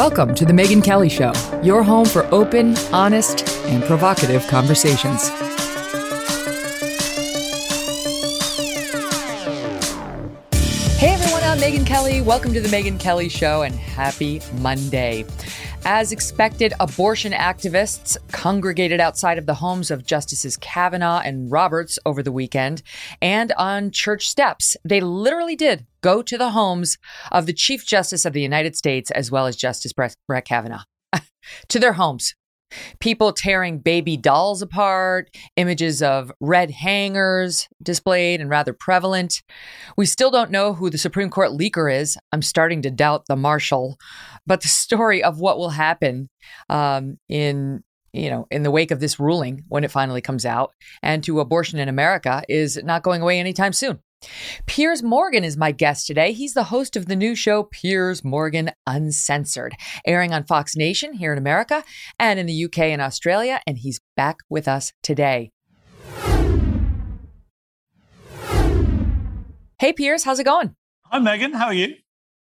Welcome to The Megyn Kelly Show, your home for open, honest, and provocative conversations. Hey everyone, I'm Megyn Kelly. Welcome to The Megyn Kelly Show and happy Monday. As expected, abortion activists congregated outside of the homes of Justices Kavanaugh and Roberts over the weekend and on church steps. They literally did go to the homes of the Chief Justice of the United States as well as Justice Brett, Brett Kavanaugh to their homes. People tearing baby dolls apart, images of red hangers displayed and rather prevalent. We still don't know who the Supreme Court leaker is. I'm starting to doubt the marshal, but the story of what will happen um, in you know in the wake of this ruling when it finally comes out and to abortion in America is not going away anytime soon. Piers Morgan is my guest today. He's the host of the new show Piers Morgan Uncensored, airing on Fox Nation here in America and in the UK and Australia, and he's back with us today. Hey Piers, how's it going? Hi, Megyn. How are you?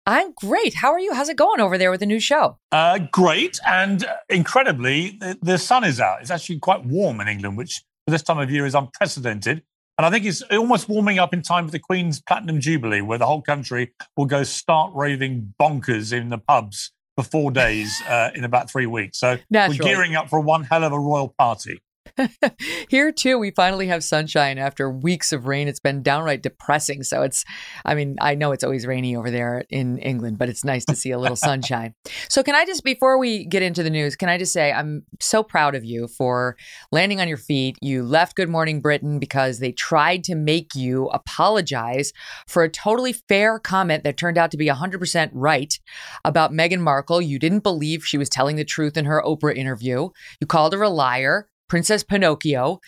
I'm great. How are you? How's it going over there with the new show? Uh, great. And uh, incredibly, the, the sun is out. It's actually quite warm in England, which for this time of year is unprecedented. And I think it's almost warming up in time for the Queen's Platinum Jubilee, where the whole country will go start raving bonkers in the pubs for four days uh, in about three weeks. So Naturally. we're gearing up for one hell of a royal party. Here too, we finally have sunshine after weeks of rain. It's been downright depressing. So it's, I mean, I know it's always rainy over there in England, but it's nice to see a little sunshine. So can I just, before we get into the news, can I just say I'm so proud of you for landing on your feet. You left Good Morning Britain because they tried to make you apologize for a totally fair comment that turned out to be 100% right about Meghan Markle. You didn't believe she was telling the truth in her Oprah interview. You called her a liar. Princess Pinocchio,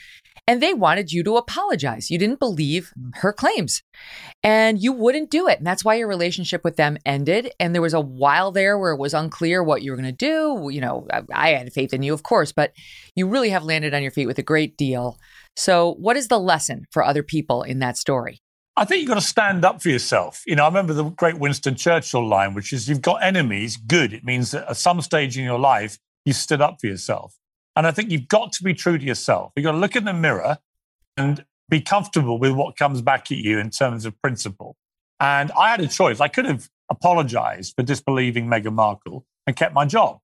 and they wanted you to apologize. You didn't believe hmm. her claims and you wouldn't do it. And that's why your relationship with them ended. And there was a while there where it was unclear what you were going to do. You know, I, I had faith in you, of course, but you really have landed on your feet with a great deal. So, what is the lesson for other people in that story? I think you've got to stand up for yourself. You know, I remember the great Winston Churchill line, which is you've got enemies, good. It means that at some stage in your life, you stood up for yourself. And I think you've got to be true to yourself. You've got to look in the mirror and be comfortable with what comes back at you in terms of principle. And I had a choice. I could have apologized for disbelieving Meghan Markle and kept my job.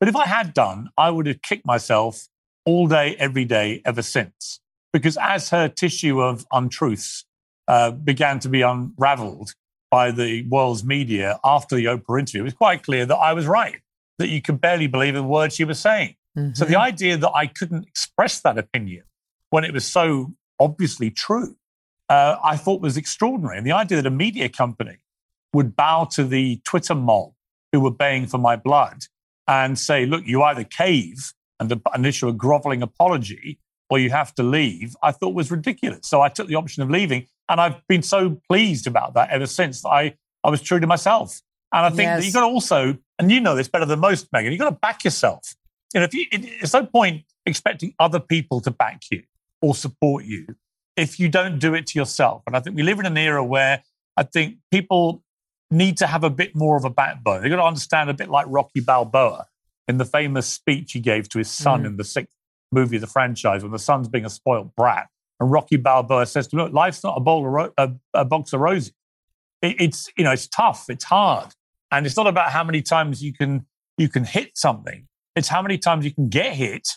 But if I had done, I would have kicked myself all day, every day, ever since. Because as her tissue of untruths uh, began to be unraveled by the world's media after the Oprah interview, it was quite clear that I was right, that you could barely believe a word she was saying. So the idea that I couldn't express that opinion when it was so obviously true, uh, I thought was extraordinary. And the idea that a media company would bow to the Twitter mob who were baying for my blood and say, look, you either cave and, and issue a groveling apology or you have to leave, I thought was ridiculous. So I took the option of leaving. And I've been so pleased about that ever since that I, I was true to myself. And I think that you've got to also, and you know this better than most, Megyn, you've got to back yourself. You know, if you, it, it's no point expecting other people to back you or support you if you don't do it to yourself. And I think we live in an era where I think people need to have a bit more of a backbone. They've got to understand a bit like Rocky Balboa in the famous speech he gave to his son Mm. in the sixth movie of the franchise when the son's being a spoiled brat. And Rocky Balboa says to him, look, life's not a, bowl of ro- a, a box of roses. It, it's, you know, it's tough, it's hard. And it's not about how many times you can, you can hit something. It's how many times you can get hit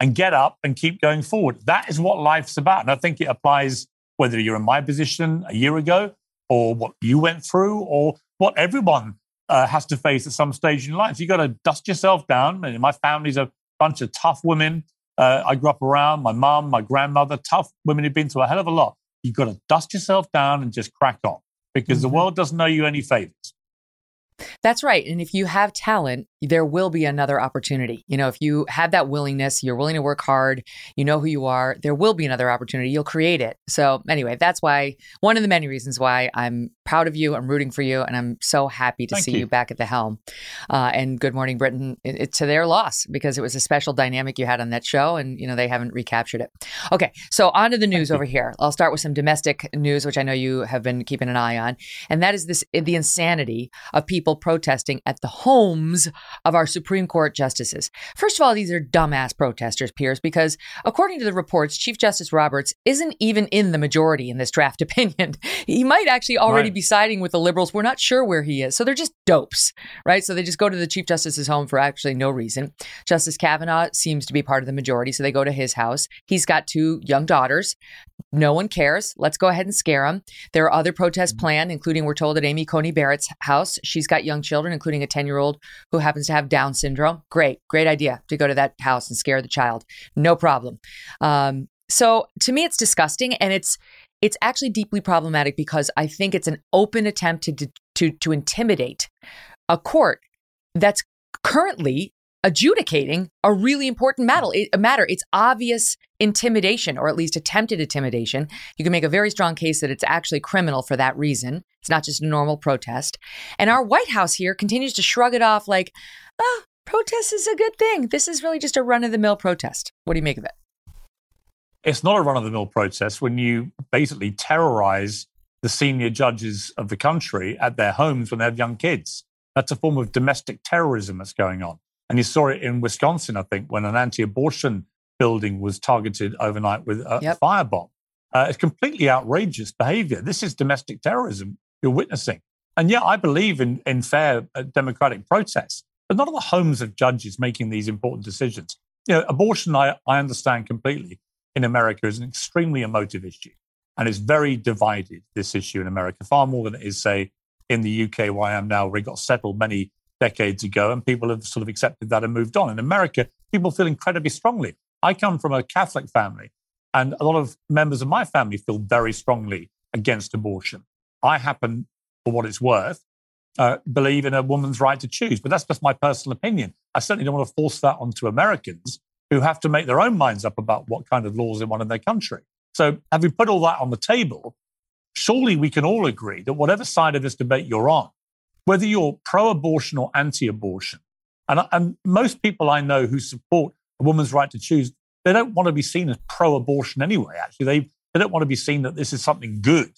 and get up and keep going forward. That is what life's about. And I think it applies whether you're in my position a year ago or what you went through or what everyone uh, has to face at some stage in life. You've got to dust yourself down. And my family's a bunch of tough women. Uh, I grew up around my mum, my grandmother, tough women who've been through a hell of a lot. You've got to dust yourself down and just crack on because the Mhm. world doesn't know you any favors. That's right. And if you have talent, there will be another opportunity. You know, if you have that willingness, you're willing to work hard, you know who you are, there will be another opportunity. You'll create it. So, anyway, that's why one of the many reasons why I'm proud of you. I'm rooting for you. And I'm so happy to Thank see you. you. back at the helm. Uh, and Good Morning Britain, it, it- to their loss, because it was a special dynamic you had on that show. And, you know, they haven't recaptured it. Okay. So, on to the news over here. I'll start with some domestic news, which I know you have been keeping an eye on. And that is this the insanity of people protesting at the homes of our Supreme Court justices. First of all, these are dumbass protesters, Piers, because according to the reports, Chief Justice Roberts isn't even in the majority in this draft opinion. He might actually already Right. be siding with the liberals. We're not sure where he is. So they're just dopes, right? So they just go to the Chief Justice's home for actually no reason. Justice Kavanaugh seems to be part of the majority, so they go to his house. He's got two young daughters. No one cares. Let's go ahead and scare them. There are other protests planned, including we're told at Amy Coney Barrett's house. She's got young children, including a 10 year old who happens to have Down syndrome. Great, great idea to go to that house and scare the child. No problem. Um, so to me, it's disgusting, and it's it's actually deeply problematic because I think it's an open attempt to to to intimidate a court that's currently adjudicating a really important matter. It's obvious intimidation, or at least attempted intimidation. You can make a very strong case that it's actually criminal for that reason. It's not just a normal protest. And our White House here continues to shrug it off like, "Ah, protest is a good thing. This is really just a run of the mill protest." What do you make of it? It's not a run of the mill protest when you basically terrorize the senior judges of the country at their homes when they have young kids. That's a form of domestic terrorism that's going on. And you saw it in Wisconsin, I think, when an anti abortion building was targeted overnight with a Yep. firebomb. Uh, it's completely outrageous behavior. This is domestic terrorism you're witnessing. And yeah, I believe in, in fair uh, democratic protests, but not at the homes of judges making these important decisions. You know, abortion, I, I understand completely in America is an extremely emotive issue and it's very divided, this issue in America, far more than it is, say, in the UK, where I am now, where it got settled many decades ago and people have sort of accepted that and moved on. In America, people feel incredibly strongly. I come from a Catholic family and a lot of members of my family feel very strongly against abortion. I happen, for what it's worth, uh, believe in a woman's right to choose, but that's just my personal opinion. I certainly don't want to force that onto Americans who have to make their own minds up about what kind of laws they want in their country. So, having put all that on the table, surely we can all agree that whatever side of this debate you're on, whether you're pro abortion or anti abortion, and, and most people I know who support a woman's right to choose, they don't want to be seen as pro abortion anyway. Actually, they, they don't want to be seen that this is something good.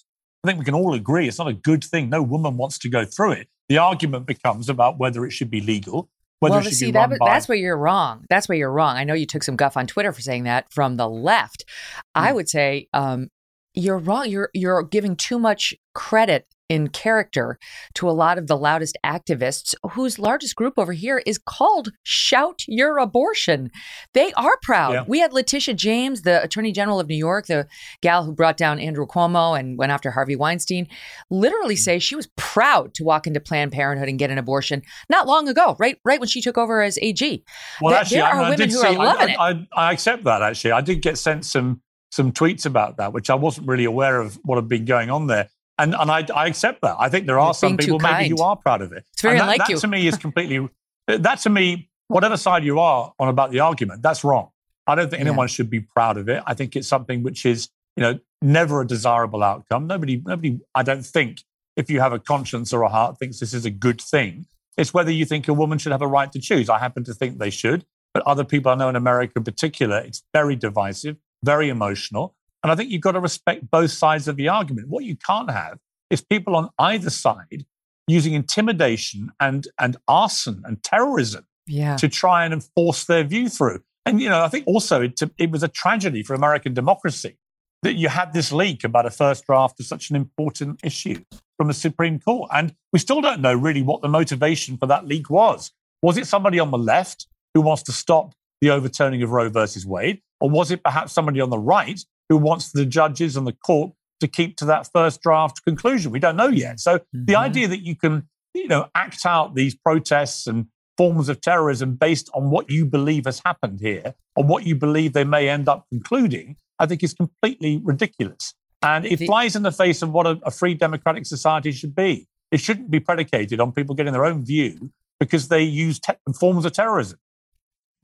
I think we can all agree it's not a good thing. No woman wants to go through it. The argument becomes about whether it should be legal, whether well, it should see be that, by. that's where you're wrong. That's where you're wrong. I know you took some guff on Twitter for saying that from the left. I Hmm. would say um, you're wrong. You're you're giving too much credit in character to a lot of the loudest activists whose largest group over here is called Shout Your Abortion. They are proud. Yeah. We had Letitia James, the Attorney General of New York, the gal who brought down Andrew Cuomo and went after Harvey Weinstein, literally mm. say she was proud to walk into Planned Parenthood and get an abortion not long ago, right right when she took over as AG. Well, There- actually, there I, are I women did who see, are loving I, it. I, I accept that. Actually, I did get sent some some tweets about that, which I wasn't really aware of what had been going on there. And and I, I accept that. I think there are You're some people maybe who are proud of it. It's very and that, unlike that you. to me is completely. That to me, whatever side you are on about the argument, that's wrong. I don't think Yeah. anyone should be proud of it. I think it's something which is you know never a desirable outcome. Nobody nobody. I don't think if you have a conscience or a heart thinks this is a good thing. It's whether you think a woman should have a right to choose. I happen to think they should, but other people I know in America in particular, it's very divisive, very emotional. And I think you've got to respect both sides of the argument. What you can't have is people on either side using intimidation and, and arson and terrorism Yeah. to try and enforce their view through. And, you know, I think also it, it was a tragedy for American democracy that you had this leak about a first draft of such an important issue from the Supreme Court. And we still don't know really what the motivation for that leak was. Was it somebody on the left who wants to stop the overturning of Roe versus Wade? Or was it perhaps somebody on the right who wants the judges and the court to keep to that first draft conclusion? We don't know yet. So the Mhm. idea that you can, you know, act out these protests and forms of terrorism based on what you believe has happened here on what you believe they may end up concluding, I think is completely ridiculous. And it The- flies in the face of what a, a free democratic society should be. It shouldn't be predicated on people getting their own view because they use te- forms of terrorism.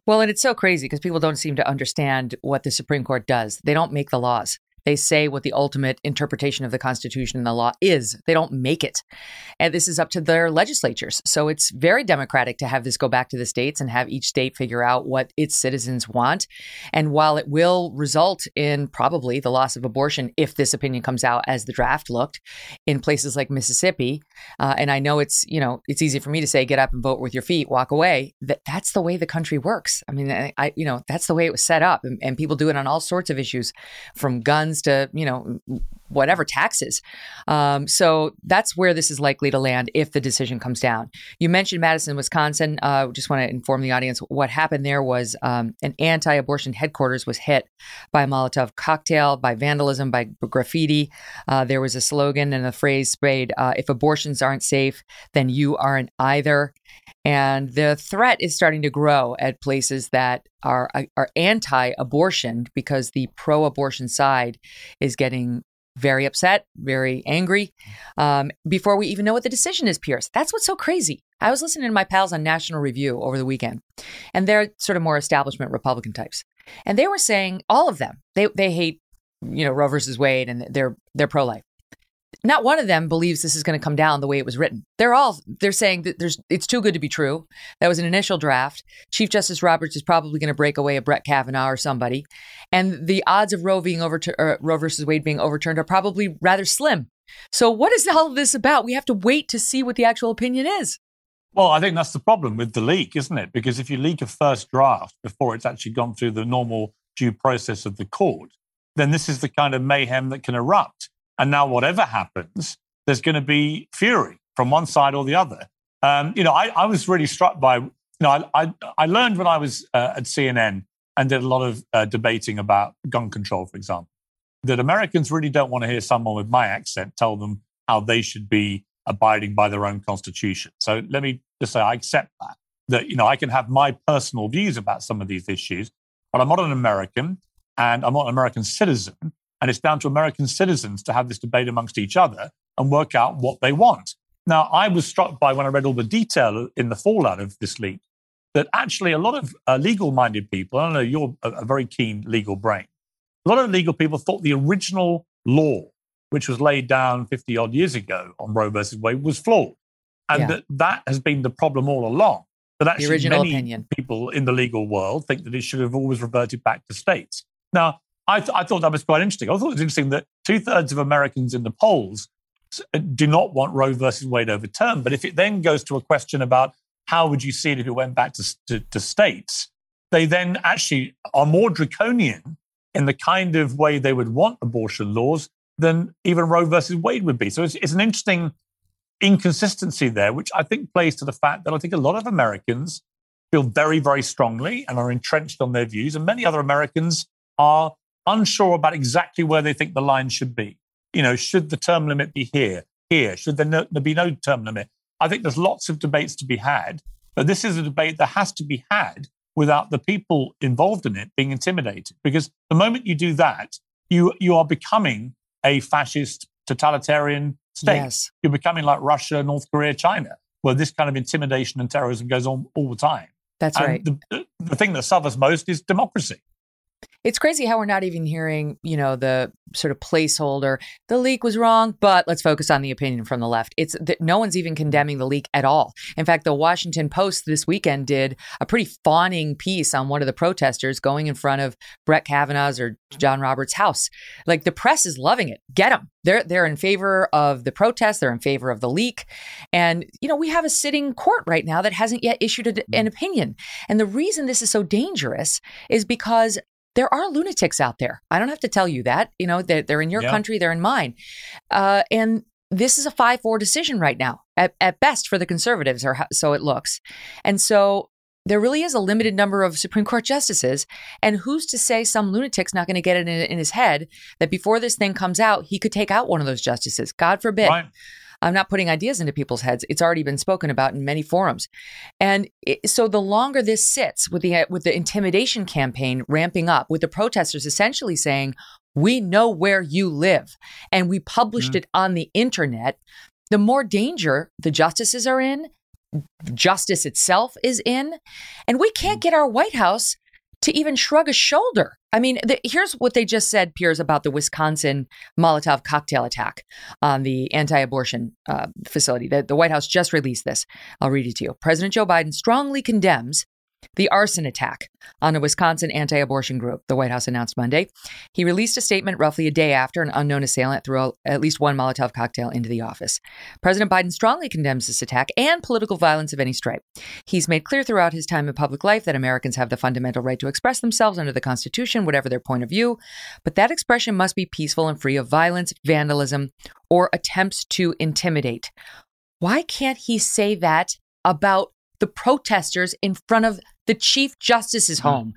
Well, and it's so crazy because people don't seem to understand what the Supreme Court does. They don't make the laws. They say what the ultimate interpretation of the Constitution and the law is. They don't make it. And this is up to their legislatures. So it's very democratic to have this go back to the states and have each state figure out what its citizens want. And while it will result in probably the loss of abortion if this opinion comes out as the draft looked in places like Mississippi, uh, and I know it's, you know, it's easy for me to say get up and vote with your feet, walk away. That that's the way the country works. I mean, I, I you know, that's the way it was set up and, and people do it on all sorts of issues from guns to, you know, whatever taxes. Um, so that's where this is likely to land if the decision comes down. You mentioned Madison, Wisconsin. Uh, just want to inform the audience what happened there was um, an anti abortion headquarters was hit by a Molotov cocktail, by vandalism, by graffiti. Uh, there was a slogan and a phrase sprayed uh, if abortions aren't safe, then you aren't either. And the threat is starting to grow at places that are, are anti abortion because the pro abortion side is getting very upset, very angry um, before we even know what the decision is, Piers. That's what's so crazy. I was listening to my pals on National Review over the weekend, and they're sort of more establishment Republican types. And they were saying, all of them, they, they hate, you know, Roe versus Wade and they're, they're pro life not one of them believes this is going to come down the way it was written. They're all they're saying that there's it's too good to be true. That was an initial draft. Chief Justice Roberts is probably going to break away a Brett Kavanaugh or somebody, and the odds of Roe being overturned, uh, Roe versus Wade being overturned are probably rather slim. So what is all of this about? We have to wait to see what the actual opinion is. Well, I think that's the problem with the leak, isn't it? Because if you leak a first draft before it's actually gone through the normal due process of the court, then this is the kind of mayhem that can erupt. And now, whatever happens, there's going to be fury from one side or the other. Um, you know, I, I, was really struck by, you know, I, I, I learned when I was uh, at CNN and did a lot of uh, debating about gun control, for example, that Americans really don't want to hear someone with my accent tell them how they should be abiding by their own constitution. So let me just say, I accept that, that, you know, I can have my personal views about some of these issues, but I'm not an American and I'm not an American citizen. And it's down to American citizens to have this debate amongst each other and work out what they want. Now, I was struck by when I read all the detail in the fallout of this leak that actually a lot of uh, legal minded people, I know you're a, a very keen legal brain, a lot of legal people thought the original law, which was laid down 50 odd years ago on Roe versus Wade, was flawed. And yeah. that that has been the problem all along. That actually many opinion. people in the legal world think that it should have always reverted back to states. Now, I, th- I, thought that was quite interesting. I thought it was interesting that two thirds of Americans in the polls do not want Roe versus Wade overturned. But if it then goes to a question about how would you see it if it went back to, to, to states, they then actually are more draconian in the kind of way they would want abortion laws than even Roe versus Wade would be. So it's, it's an interesting inconsistency there, which I think plays to the fact that I think a lot of Americans feel very, very strongly and are entrenched on their views, and many other Americans are unsure about exactly where they think the line should be. You know, should the term limit be here, here? Should there, no, there be no term limit? I think there's lots of debates to be had, but this is a debate that has to be had without the people involved in it being intimidated. Because the moment you do that, you you are becoming a fascist totalitarian state. Yes. You're becoming like Russia, North Korea, China, where this kind of intimidation and terrorism goes on all the time. That's and right. The, the thing that suffers most is democracy. It's crazy how we're not even hearing, you know, the sort of placeholder. The leak was wrong, but let's focus on the opinion from the left. It's that no one's even condemning the leak at all. In fact, the Washington Post this weekend did a pretty fawning piece on one of the protesters going in front of Brett Kavanaugh's or John Roberts' house. Like the press is loving it. Get them. They're they're in favor of the protest. They're in favor of the leak, and you know we have a sitting court right now that hasn't yet issued a, an mm. opinion. And the reason this is so dangerous is because there are lunatics out there. I don't have to tell you that. You know, they're, they're in your yeah. country, they're in mine. Uh, and this is a 5 4 decision right now, at, at best for the conservatives, or so it looks. And so there really is a limited number of Supreme Court justices. And who's to say some lunatic's not going to get it in, in, his head that before this thing comes out, he could take out one of those justices? God forbid. Right. I'm not putting ideas into people's heads. It's already been spoken about in many forums. And it, so the longer this sits with the with the intimidation campaign ramping up, with the protesters essentially saying, "We know where you live," and we published mm-hmm. it on the internet the more danger the justices are in, justice itself is in. And we can't get our White House to even shrug a shoulder. I mean, the, here's what they just said, Piers, about the Wisconsin Molotov cocktail attack on the anti abortion uh, facility. The, the White House just released this. I'll read it to you. President Joe Biden strongly condemns the arson attack on a Wisconsin anti abortion group, the White House announced Monday. He released a statement roughly a day after an unknown assailant threw at least one Molotov cocktail into the office. President Biden strongly condemns this attack and political violence of any stripe. He's made clear throughout his time in public life that Americans have the fundamental right to express themselves under the Constitution, whatever their point of view, but that expression must be peaceful and free of violence, vandalism, or attempts to intimidate. Why can't he say that about the protesters in front of the Chief Justice's hmm. home,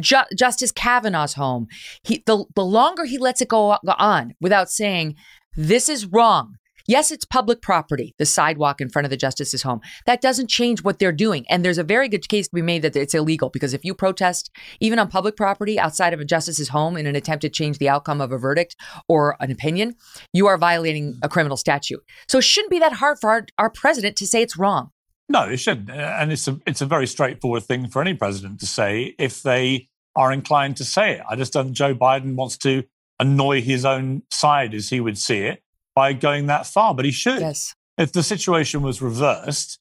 Ju- Justice Kavanaugh's home. He, the, the longer he lets it go, go on without saying, this is wrong. Yes, it's public property, the sidewalk in front of the justice's home. That doesn't change what they're doing. And there's a very good case to be made that it's illegal because if you protest even on public property outside of a justice's home in an attempt to change the outcome of a verdict or an opinion, you are violating a criminal statute. So it shouldn't be that hard for our, our president to say it's wrong. No, it shouldn't. Uh, and it's a it's a very straightforward thing for any president to say if they are inclined to say it. I just don't think Joe Biden wants to annoy his own side as he would see it by going that far, but he should. Yes. If the situation was reversed,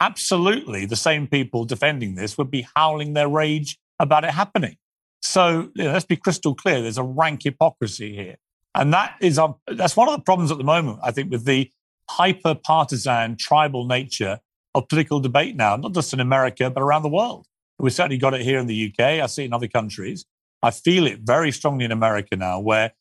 absolutely the same people defending this would be howling their rage about it happening. So you know, let's be crystal clear. There's a rank hypocrisy here. And that is that's one of the problems at the moment, I think, with the hyper partisan tribal nature of political debate now, not just in America, but around the world. We certainly got it here in the UK. I see it in other countries. I feel it very strongly in America now, where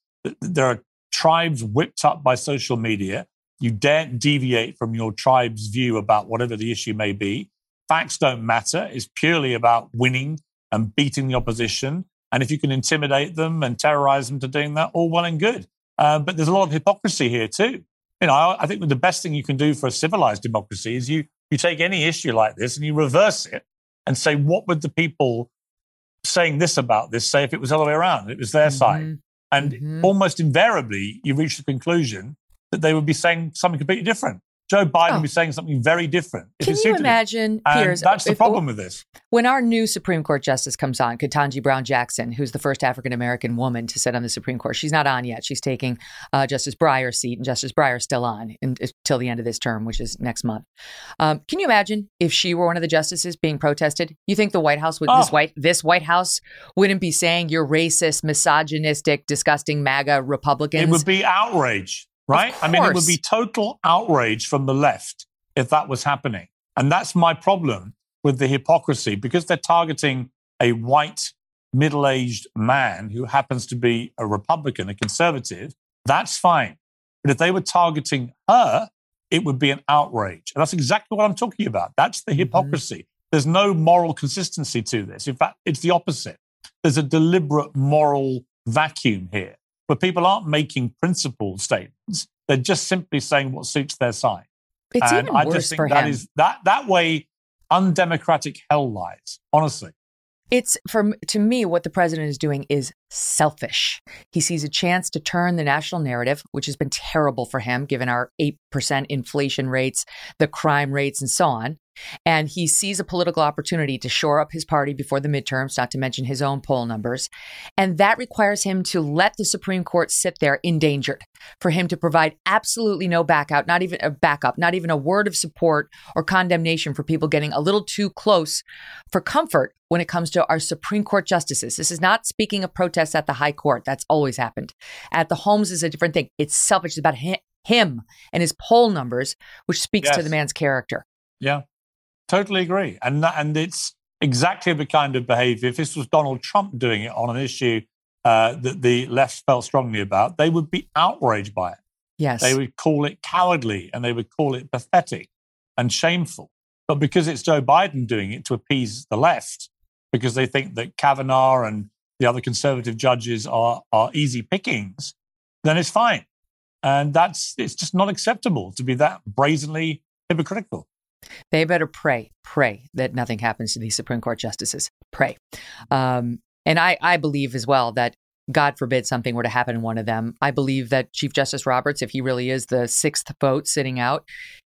there are tribes whipped up by social media. You daren't deviate from your tribe's view about whatever the issue may be. Facts don't matter. It's purely about winning and beating the opposition. And if you can intimidate them and terrorize them to doing that, all well and good. Uh, but there's a lot of hypocrisy here too. You know, I, I think the best thing you can do for a civilized democracy is you you take any issue like this and you reverse it and say, what would the people saying this about this say if it was the other way around? It was their mm-hmm. side. And mm-hmm. almost invariably, you reach the conclusion that they would be saying something completely different. Joe Biden oh. be saying something very different. Can you imagine, Piers? That's the if, problem with this. When our new Supreme Court justice comes on, Ketanji Brown Jackson, who's the first African American woman to sit on the Supreme Court, she's not on yet. She's taking uh, Justice Breyer's seat, and Justice Breyer's still on until the end of this term, which is next month. Um, can you imagine if she were one of the justices being protested? You think the White House would oh. this white this White House wouldn't be saying you're racist, misogynistic, disgusting MAGA Republicans? It would be outrage right? I mean, it would be total outrage from the left if that was happening. And that's my problem with the hypocrisy because they're targeting a white, middle aged man who happens to be a Republican, a conservative. That's fine. But if they were targeting her, it would be an outrage. And that's exactly what I'm talking about. That's the mm-hmm. hypocrisy. Mm-hmm. There's no moral consistency to this. In fact, it's the opposite. There's a deliberate moral vacuum here where people aren't making principled statements. They're just simply saying what suits their side. It's and even I worse just think for that him. is that that way undemocratic hell lies, honestly. It's from to me what the president is doing is selfish. He sees a chance to turn the national narrative, which has been terrible for him given our 8% inflation rates, the crime rates and so on, and he sees a political opportunity to shore up his party before the midterms, not to mention his own poll numbers. And that requires him to let the Supreme Court sit there endangered, for him to provide absolutely no backup, not even a backup, not even a word of support or condemnation for people getting a little too close for comfort when it comes to our Supreme Court justices. This is not speaking of protests at the High Court. That's always happened. At the homes is a different thing. It's selfish. It's about him and his poll numbers, which speaks yes. to the man's character. Yeah. Totally agree. And that, and it's exactly the kind of behavior. If this was Donald Trump doing it on an issue uh, that the left felt strongly about, they would be outraged by it. Yes. They would call it cowardly and they would call it pathetic and shameful. But because it's Joe Biden doing it to appease the left, because they think that Kavanaugh and the other conservative judges are, are easy pickings, then it's fine. And that's it's just not acceptable to be that brazenly hypocritical. They better pray, pray that nothing happens to these Supreme Court justices. Pray. Um, and I, I believe as well that God forbid something were to happen in one of them. I believe that Chief Justice Roberts, if he really is the sixth vote sitting out,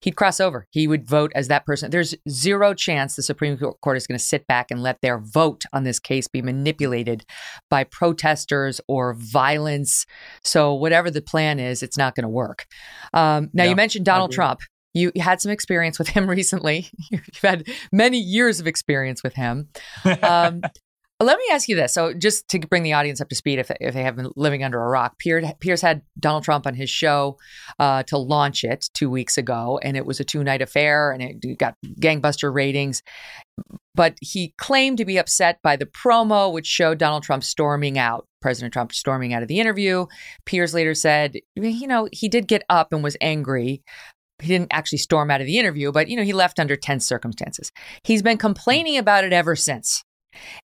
he'd cross over. He would vote as that person. There's zero chance the Supreme Court is going to sit back and let their vote on this case be manipulated by protesters or violence. So, whatever the plan is, it's not going to work. Um, now, yeah, you mentioned Donald Trump. You had some experience with him recently. You've had many years of experience with him. Um, let me ask you this. So, just to bring the audience up to speed, if, if they have been living under a rock, Pierce, Piers had Donald Trump on his show uh, to launch it two weeks ago, and it was a two night affair and it got gangbuster ratings. But he claimed to be upset by the promo, which showed Donald Trump storming out, President Trump storming out of the interview. Piers later said, you know, he did get up and was angry, he didn't actually storm out of the interview, but you know, he left under tense circumstances. He's been complaining about it ever since.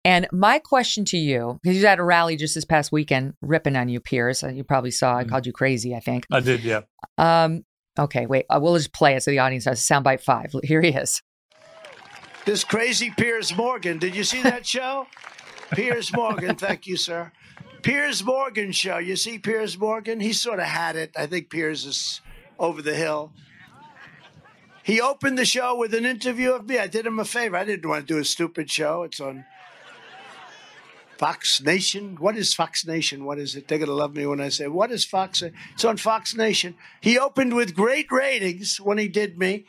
And my question to you, because you had a rally just this past weekend ripping on you, Piers. You probably saw I mm. called you crazy, I think. I did, yeah. Um, okay, wait, uh, we'll just play it so the audience has soundbite five. Here he is. This crazy Piers Morgan. Did you see that show? Piers Morgan, thank you, sir. Piers Morgan show. You see Piers Morgan? He sort of had it. I think Piers is over the hill. He opened the show with an interview of me. I did him a favor. I didn't want to do a stupid show. It's on Fox Nation. What is Fox Nation? What is it? They're going to love me when I say, What is Fox? It's on Fox Nation. He opened with great ratings when he did me.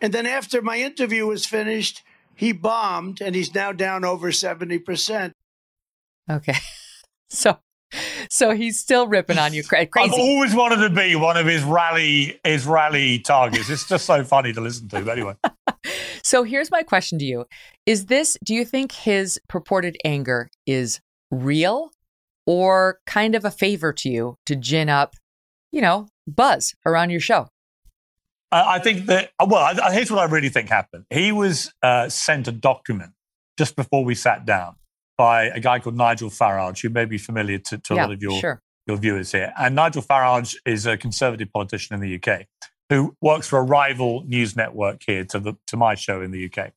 And then after my interview was finished, he bombed and he's now down over 70%. Okay. So so he's still ripping on you. Crazy. I've always wanted to be one of his rally his rally targets. It's just so funny to listen to. But anyway. so here's my question to you: Is this? Do you think his purported anger is real, or kind of a favor to you to gin up, you know, buzz around your show? I think that. Well, here's what I really think happened. He was uh, sent a document just before we sat down by a guy called Nigel Farage, who may be familiar to, to a yeah, lot of your, sure. your viewers here. And Nigel Farage is a conservative politician in the UK who works for a rival news network here to, the, to my show in the UK.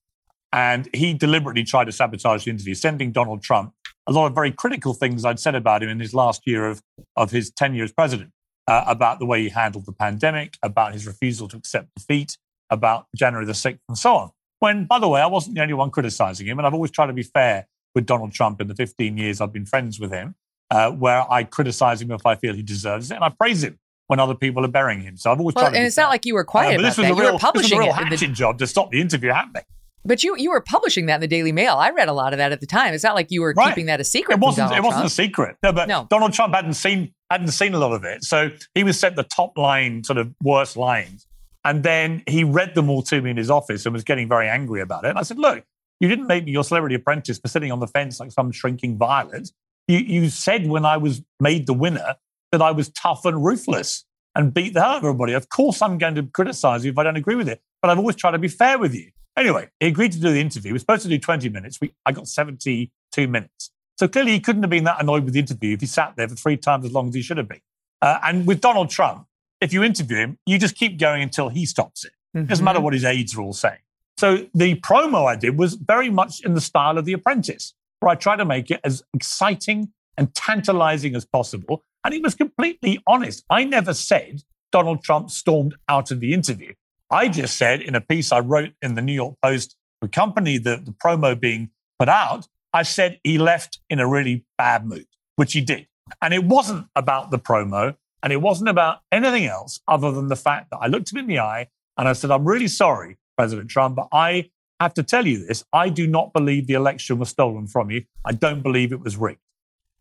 And he deliberately tried to sabotage the interview, sending Donald Trump a lot of very critical things I'd said about him in his last year of, of his tenure as president, uh, about the way he handled the pandemic, about his refusal to accept defeat, about January the 6th, and so on. When, by the way, I wasn't the only one criticizing him, and I've always tried to be fair with Donald Trump in the 15 years I've been friends with him, uh, where I criticize him if I feel he deserves it, and I praise him when other people are burying him. So I've always well, tried. and it's not like you were quiet uh, but this was that. A real, you were publishing this was a real hatching the... job to stop the interview happening. But you you were publishing that in the Daily Mail. I read a lot of that at the time. It's not like you were right. keeping that a secret. It wasn't. it wasn't a secret. No, but no. Donald Trump hadn't seen hadn't seen a lot of it, so he was sent the top line, sort of worst lines, and then he read them all to me in his office and was getting very angry about it. And I said, "Look, you didn't make me your celebrity apprentice for sitting on the fence like some shrinking violet. You, you said when I was made the winner that I was tough and ruthless and beat the hell out of everybody. Of course, I'm going to criticize you if I don't agree with it, but I've always tried to be fair with you. Anyway, he agreed to do the interview. We were supposed to do 20 minutes. We, I got 72 minutes. So clearly, he couldn't have been that annoyed with the interview if he sat there for three times as long as he should have been. Uh, and with Donald Trump, if you interview him, you just keep going until he stops it. Mm-hmm. Doesn't matter what his aides are all saying. So the promo I did was very much in the style of The Apprentice, where I tried to make it as exciting and tantalizing as possible. And he was completely honest. I never said Donald Trump stormed out of the interview. I just said in a piece I wrote in the New York Post, company, the, the promo being put out, I said he left in a really bad mood, which he did. And it wasn't about the promo and it wasn't about anything else other than the fact that I looked him in the eye and I said, I'm really sorry President Trump. But I have to tell you this I do not believe the election was stolen from you. I don't believe it was rigged.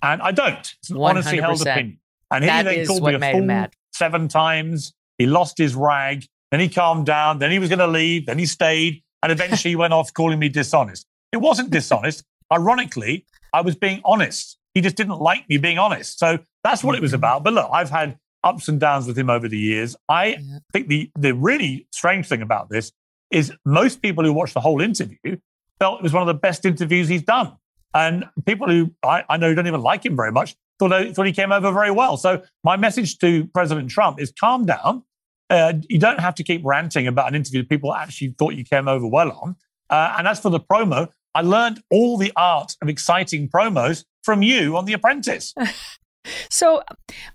And I don't. It's an 100%. honestly held opinion. And he then called me a fool seven times. He lost his rag. Then he calmed down. Then he was going to leave. Then he stayed. And eventually he went off calling me dishonest. It wasn't dishonest. Ironically, I was being honest. He just didn't like me being honest. So that's what it was about. But look, I've had ups and downs with him over the years. I yeah. think the, the really strange thing about this is most people who watched the whole interview felt it was one of the best interviews he's done. And people who I, I know don't even like him very much thought, thought he came over very well. So my message to President Trump is calm down. Uh, you don't have to keep ranting about an interview that people actually thought you came over well on. Uh, and as for the promo, I learned all the art of exciting promos from you on The Apprentice. So,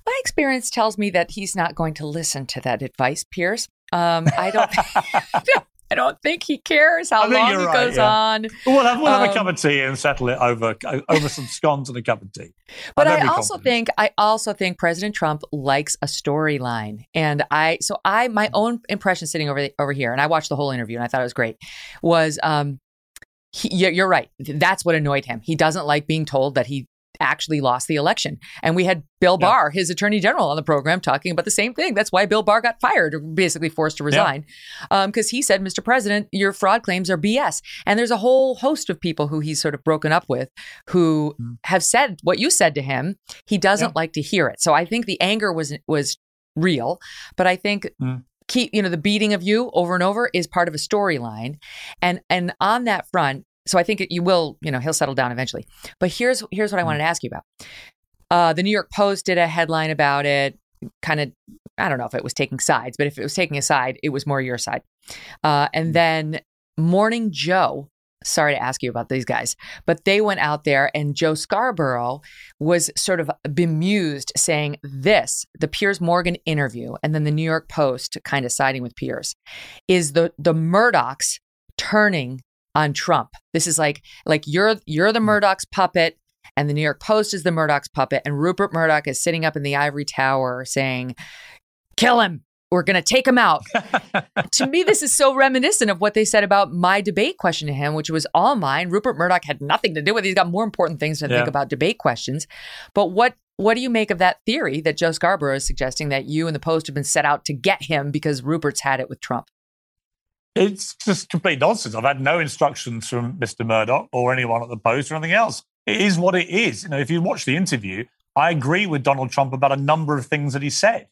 my experience tells me that he's not going to listen to that advice, Piers. Um, I don't. I don't think he cares how long it right, goes yeah. on. We'll have, we'll have um, a cup of tea and settle it over over some scones and a cup of tea. But I also think I also think President Trump likes a storyline, and I so I my own impression sitting over the, over here, and I watched the whole interview and I thought it was great. Was um, he, you're right. That's what annoyed him. He doesn't like being told that he actually lost the election. And we had Bill yeah. Barr, his attorney general, on the program talking about the same thing. That's why Bill Barr got fired or basically forced to resign. Because yeah. um, he said, Mr. President, your fraud claims are BS. And there's a whole host of people who he's sort of broken up with who mm. have said what you said to him. He doesn't yeah. like to hear it. So I think the anger was was real. But I think mm keep you know the beating of you over and over is part of a storyline and and on that front so I think you will, you know, he'll settle down eventually. But here's here's what I wanted to ask you about. Uh, the New York Post did a headline about it. Kind of, I don't know if it was taking sides, but if it was taking a side, it was more your side. Uh, and mm. then Morning Joe. Sorry to ask you about these guys, but they went out there and Joe Scarborough was sort of bemused, saying this: the Piers Morgan interview, and then the New York Post kind of siding with Piers, is the the Murdochs turning on Trump. This is like like you're you're the hmm. Murdoch's puppet and the New York Post is the Murdoch's puppet and Rupert Murdoch is sitting up in the ivory tower saying kill him we're going to take him out. to me, this is so reminiscent of what they said about my debate question to him, which was all mine. Rupert Murdoch had nothing to do with it. He's got more important things to yeah. think about debate questions. But what what do you make of that theory that Joe Scarborough is suggesting that you and the Post have been set out to get him because Rupert's had it with Trump? It's just complete nonsense. I've had no instructions from Mr. Murdoch or anyone at the Post or anything else. It is what it is. You know, if you watch the interview, I agree with Donald Trump about a number of things that he said.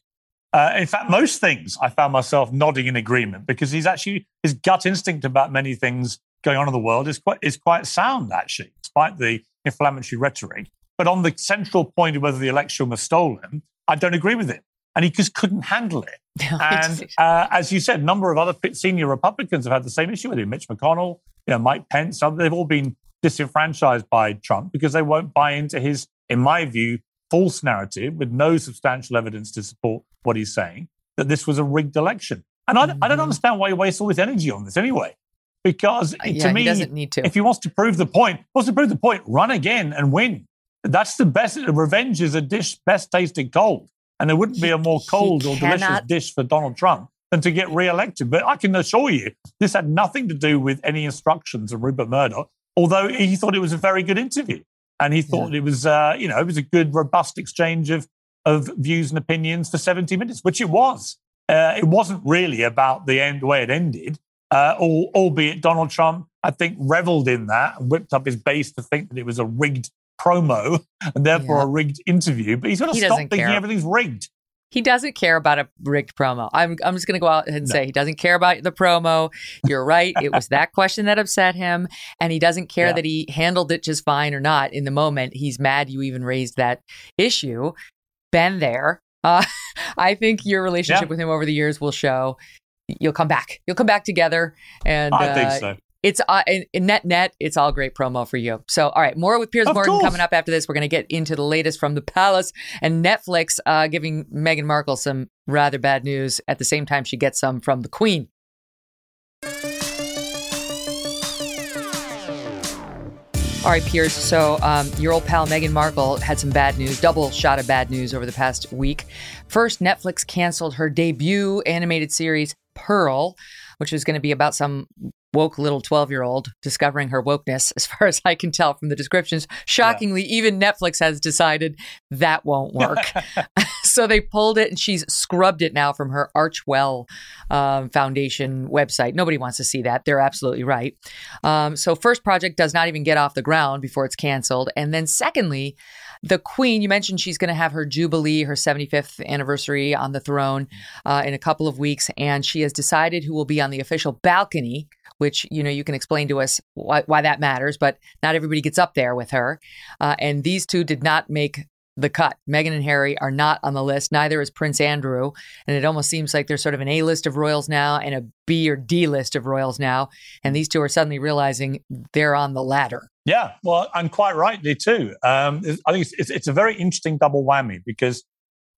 Uh, in fact, most things I found myself nodding in agreement because he's actually his gut instinct about many things going on in the world is quite is quite sound actually, despite the inflammatory rhetoric. But on the central point of whether the election was stolen, I don't agree with him and he just couldn't handle it. and uh, as you said, a number of other senior Republicans have had the same issue with him. Mitch McConnell, you know, Mike Pence, they've all been disenfranchised by Trump because they won't buy into his, in my view, false narrative with no substantial evidence to support what he's saying that this was a rigged election. And I, mm-hmm. I don't mm-hmm. understand why he wastes all this energy on this anyway. Because uh, yeah, to me, to. if he wants to prove the point, wants to prove the point, run again and win. That's the best. Revenge is a dish best tasted cold. And there wouldn't be a more cold or cannot... delicious dish for Donald Trump than to get re-elected. But I can assure you, this had nothing to do with any instructions of Rupert Murdoch, although he thought it was a very good interview. And he thought yeah. it was, uh, you know, it was a good, robust exchange of, of views and opinions for 70 minutes, which it was. Uh, it wasn't really about the end, the way it ended, uh, albeit Donald Trump, I think, reveled in that and whipped up his base to think that it was a rigged promo and therefore yeah. a rigged interview. But he's got to stop thinking care. everything's rigged. He doesn't care about a rigged promo. I'm, I'm just going to go out and no. say he doesn't care about the promo. You're right. it was that question that upset him. And he doesn't care yeah. that he handled it just fine or not in the moment. He's mad you even raised that issue. Been there. Uh, I think your relationship yeah. with him over the years will show you'll come back. You'll come back together. And I uh, think so it's uh, net net it's all great promo for you so all right more with piers of morgan course. coming up after this we're going to get into the latest from the palace and netflix uh, giving meghan markle some rather bad news at the same time she gets some from the queen All right, Piers. So, um, your old pal Meghan Markle had some bad news, double shot of bad news over the past week. First, Netflix canceled her debut animated series, Pearl, which was going to be about some woke little 12 year old discovering her wokeness, as far as I can tell from the descriptions. Shockingly, yeah. even Netflix has decided that won't work. so they pulled it and she's scrubbed it now from her Archewell um, Foundation website. Nobody wants to see that. They're absolutely right. Um, so, first project does not even get off the ground before it's canceled. And then, secondly, the Queen, you mentioned she's going to have her Jubilee, her 75th anniversary on the throne uh, in a couple of weeks. And she has decided who will be on the official balcony which you know you can explain to us why, why that matters, but not everybody gets up there with her. Uh, and these two did not make the cut. Meghan and Harry are not on the list. Neither is Prince Andrew. And it almost seems like there's sort of an A list of royals now and a B or D list of royals now. And these two are suddenly realizing they're on the ladder. Yeah, well, and quite rightly too. Um, I think it's, it's, it's a very interesting double whammy because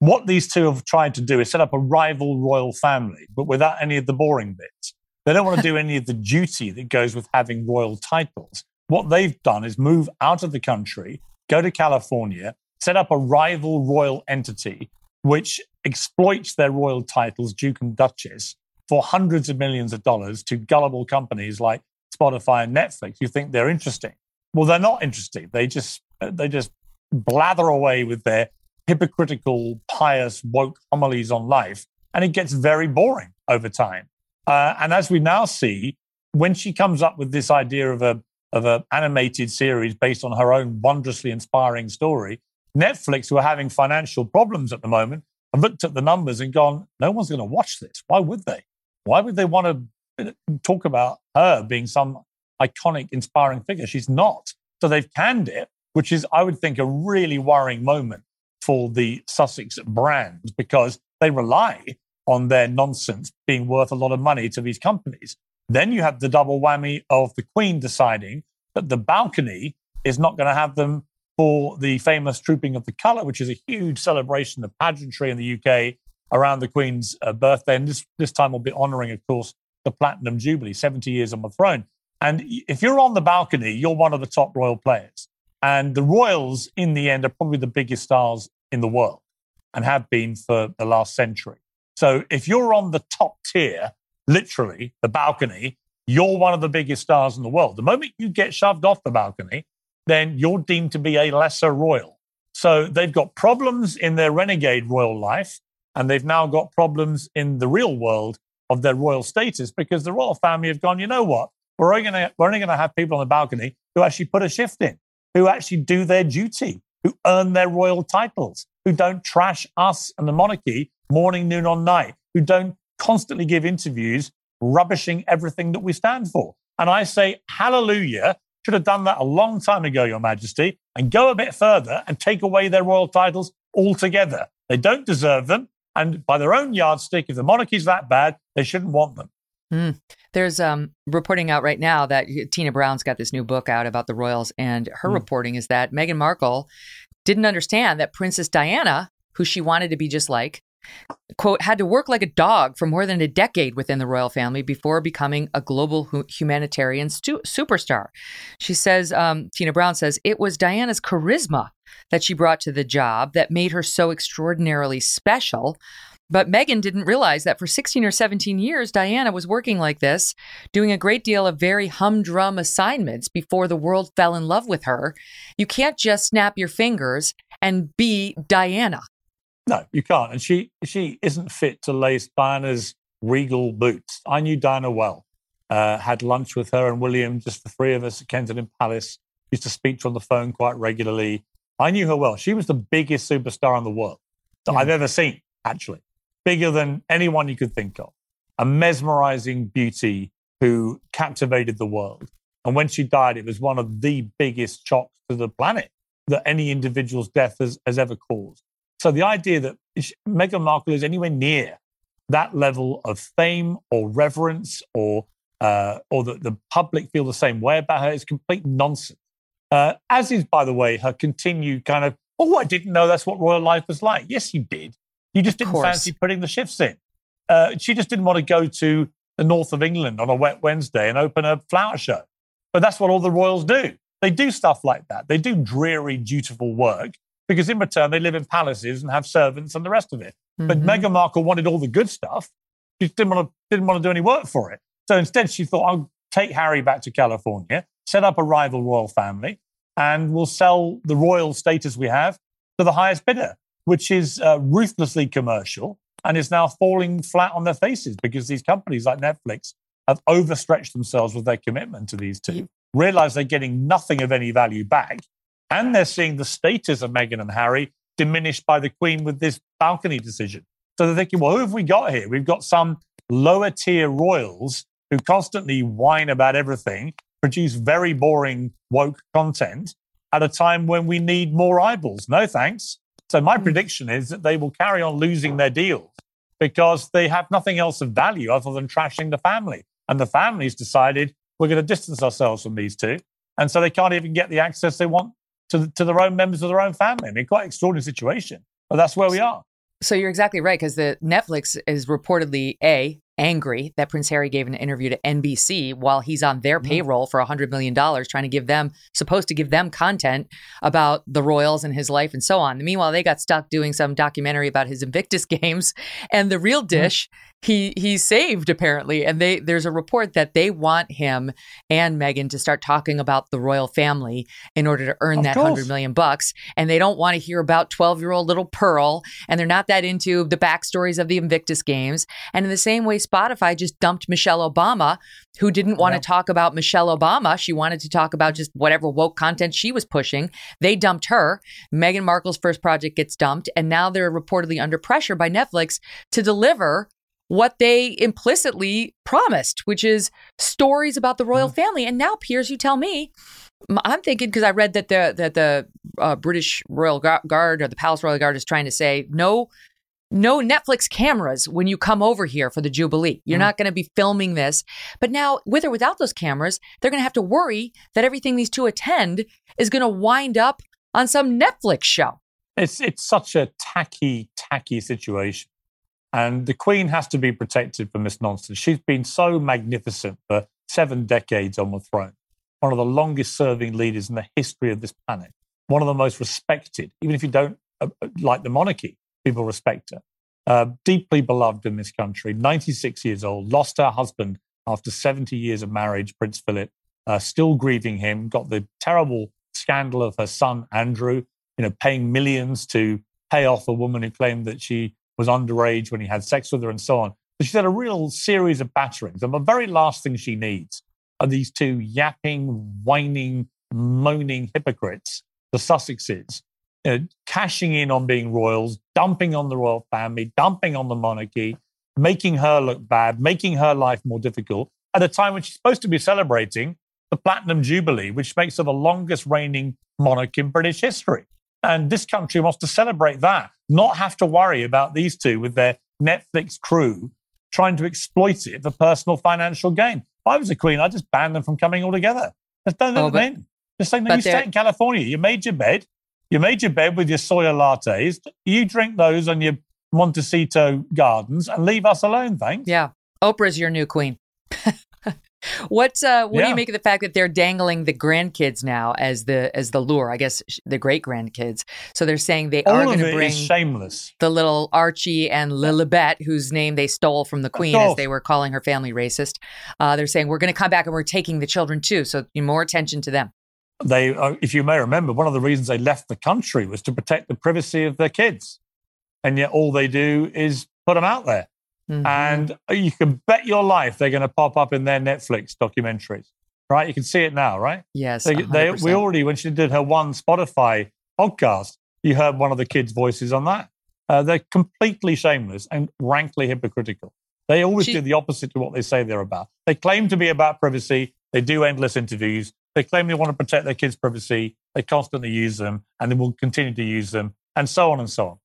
what these two have tried to do is set up a rival royal family, but without any of the boring bits. They don't want to do any of the duty that goes with having royal titles. What they've done is move out of the country, go to California, set up a rival royal entity which exploits their royal titles, Duke and Duchess, for hundreds of millions of dollars to gullible companies like Spotify and Netflix. You think they're interesting? Well, they're not interesting. They just uh, they just blather away with their hypocritical, pious, woke homilies on life, and it gets very boring over time. Uh, and as we now see, when she comes up with this idea of a of an animated series based on her own wondrously inspiring story, Netflix, who are having financial problems at the moment, have looked at the numbers and gone, no one's going to watch this. Why would they? Why would they want to uh, talk about her being some iconic, inspiring figure? She's not. So they've canned it, which is, I would think, a really worrying moment for the Sussex brand because they rely on their nonsense being worth a lot of money to these companies. Then you have the double whammy of the Queen deciding that the balcony is not going to have them for the famous Trooping of the Colour, which is a huge celebration of pageantry in the UK around the Queen's uh, birthday. And this, this time we'll be honouring, of course, the Platinum Jubilee, 70 years on the throne. And if you're on the balcony, you're one of the top royal players. And the royals, in the end, are probably the biggest stars in the world and have been for the last century. So if you're on the top tier, literally the balcony, you're one of the biggest stars in the world. The moment you get shoved off the balcony, then you're deemed to be a lesser royal. So they've got problems in their renegade royal life, and they've now got problems in the real world of their royal status because the royal family have gone, you know what? We're only going we're only going to have people on the balcony who actually put a shift in, who actually do their duty, who earn their royal titles, who don't trash us and the monarchy morning, noon, or night, who don't constantly give interviews rubbishing everything that we stand for. And I say, hallelujah, should have done that a long time ago, Your Majesty, and go a bit further and take away their royal titles altogether. They don't deserve them. And by their own yardstick, if the monarchy's that bad, they shouldn't want them. Mm. There's um, reporting out right now that Tina Brown's got this new book out about the royals, and her mm. reporting is that Meghan Markle didn't understand that Princess Diana, who she wanted to be just like, quote, had to work like a dog for more than a decade within the royal family before becoming a global hu- humanitarian stu- superstar. She says, um, Tina Brown says, it was Diana's charisma that she brought to the job that made her so extraordinarily special. But Meghan didn't realize that for 16 or 17 years, Diana was working like this, doing a great deal of very humdrum assignments before the world fell in love with her. You can't just snap your fingers and be Diana. No, you can't. And she she isn't fit to lace Diana's regal boots. I knew Diana well. Uh, had lunch with her and William, just the three of us at Kensington Palace. Used to speak to her on the phone quite regularly. I knew her well. She was the biggest superstar in the world that yeah. I've ever seen, actually. Bigger than anyone you could think of. A mesmerizing beauty who captivated the world. And when she died, it was one of the biggest shocks to the planet that any individual's death has, has ever caused. So the idea that Meghan Markle is anywhere near that level of fame or reverence or uh, or that the public feel the same way about her is complete nonsense. Uh, as is, by the way, her continued kind of, oh, I didn't know that's what royal life was like. Yes, you did. You just didn't fancy putting the shifts in. Uh, she just didn't want to go to the north of England on a wet Wednesday and open a flower show. But that's what all the royals do. They do stuff like that. They do dreary, dutiful work because in return they live in palaces and have servants and the rest of it. Mm-hmm. But Meghan Markle wanted all the good stuff. She didn't want to didn't want to do any work for it. So instead, she thought, I'll take Harry back to California, set up a rival royal family, and we'll sell the royal status we have to the highest bidder, which is uh, ruthlessly commercial and is now falling flat on their faces because these companies like Netflix have overstretched themselves with their commitment to these two, realize they're getting nothing of any value back, and they're seeing the status of Meghan and Harry diminished by the Queen with this balcony decision. So they're thinking, well, who have we got here? We've got some lower tier royals who constantly whine about everything, produce very boring woke content at a time when we need more eyeballs. No thanks. So my hmm. prediction is that they will carry on losing their deals because they have nothing else of value other than trashing the family. And the family's decided we're going to distance ourselves from these two. And so they can't even get the access they want to, to their own members of their own family. I mean, quite extraordinary situation. But that's where we are. So you're exactly right because the Netflix is reportedly a angry that Prince Harry gave an interview to NBC while he's on their mm-hmm. payroll for $100 million, trying to give them, supposed to give them content about the royals and his life and so on. Meanwhile, they got stuck doing some documentary about his Invictus games. And the real mm-hmm. dish he he saved apparently. And they there's a report that they want him and Meghan to start talking about the royal family in order to earn of that course. 100 million bucks. And they don't want to hear about 12-year-old little Pearl. And they're not that into the backstories of the Invictus games. And in the same way Spotify just dumped Michelle Obama who didn't want to talk about Michelle Obama. She wanted to talk about just whatever woke content she was pushing. They dumped her. Meghan Markle's first project gets dumped. And now they're reportedly under pressure by Netflix to deliver what they implicitly promised, which is stories about the royal mm. family. And now, Piers, you tell me, I'm thinking because I read that the that the uh, British Royal Guard or the Palace Royal Guard is trying to say no. No Netflix cameras when you come over here for the Jubilee. You're mm. not going to be filming this. But now, with or without those cameras, they're going to have to worry that everything these two attend is going to wind up on some Netflix show. It's it's such a tacky, tacky situation. And the Queen has to be protected from this nonsense. She's been so magnificent for seven decades on the throne, one of the longest serving leaders in the history of this planet, one of the most respected, even if you don't uh, uh like the monarchy, people respect her. Uh, deeply beloved in this country, 96 years old, lost her husband after 70 years of marriage, Prince Philip, uh, still grieving him, got the terrible scandal of her son, Andrew, you know, paying millions to pay off a woman who claimed that she was underage when he had sex with her and so on. But she's had a real series of batterings. And the very last thing she needs are these two yapping, whining, moaning hypocrites, the Sussexes, you know, cashing in on being royals, dumping on the royal family, dumping on the monarchy, making her look bad, making her life more difficult at a time when she's supposed to be celebrating the Platinum Jubilee, which makes her the longest reigning monarch in British history. And this country wants to celebrate that, not have to worry about these two with their Netflix crew trying to exploit it for personal financial gain. If I was a queen, I'd just ban them from coming altogether. Just don't let oh, them in. Just say, no, you stay in California. You made your bed. You made your bed with your soya lattes. You drink those on your Montecito gardens and leave us alone, thanks. Yeah. Oprah's your new queen. What uh, what yeah. do you make of the fact that they're dangling the grandkids now as the as the lure? I guess the great grandkids. So they're saying they All are going to bring shameless the little Archie and Lilibet, whose name they stole from the Queen, as they were calling her family racist. Uh, they're saying we're going to come back and we're taking the children too. So more attention to them. They, uh, if you may remember, one of the reasons they left the country was to protect the privacy of their kids, and yet all they do is put them out there. Mm-hmm. And you can bet your life they're going to pop up in their Netflix documentaries, right? You can see it now, right? Yes. They, they, we already, when she did her one Spotify podcast, you heard one of the kids' voices on that. Uh, they're completely shameless and rankly hypocritical. They always she, do the opposite to what they say they're about. They claim to be about privacy. They do endless interviews. They claim they want to protect their kids' privacy. They constantly use them and they will continue to use them and so on and so on.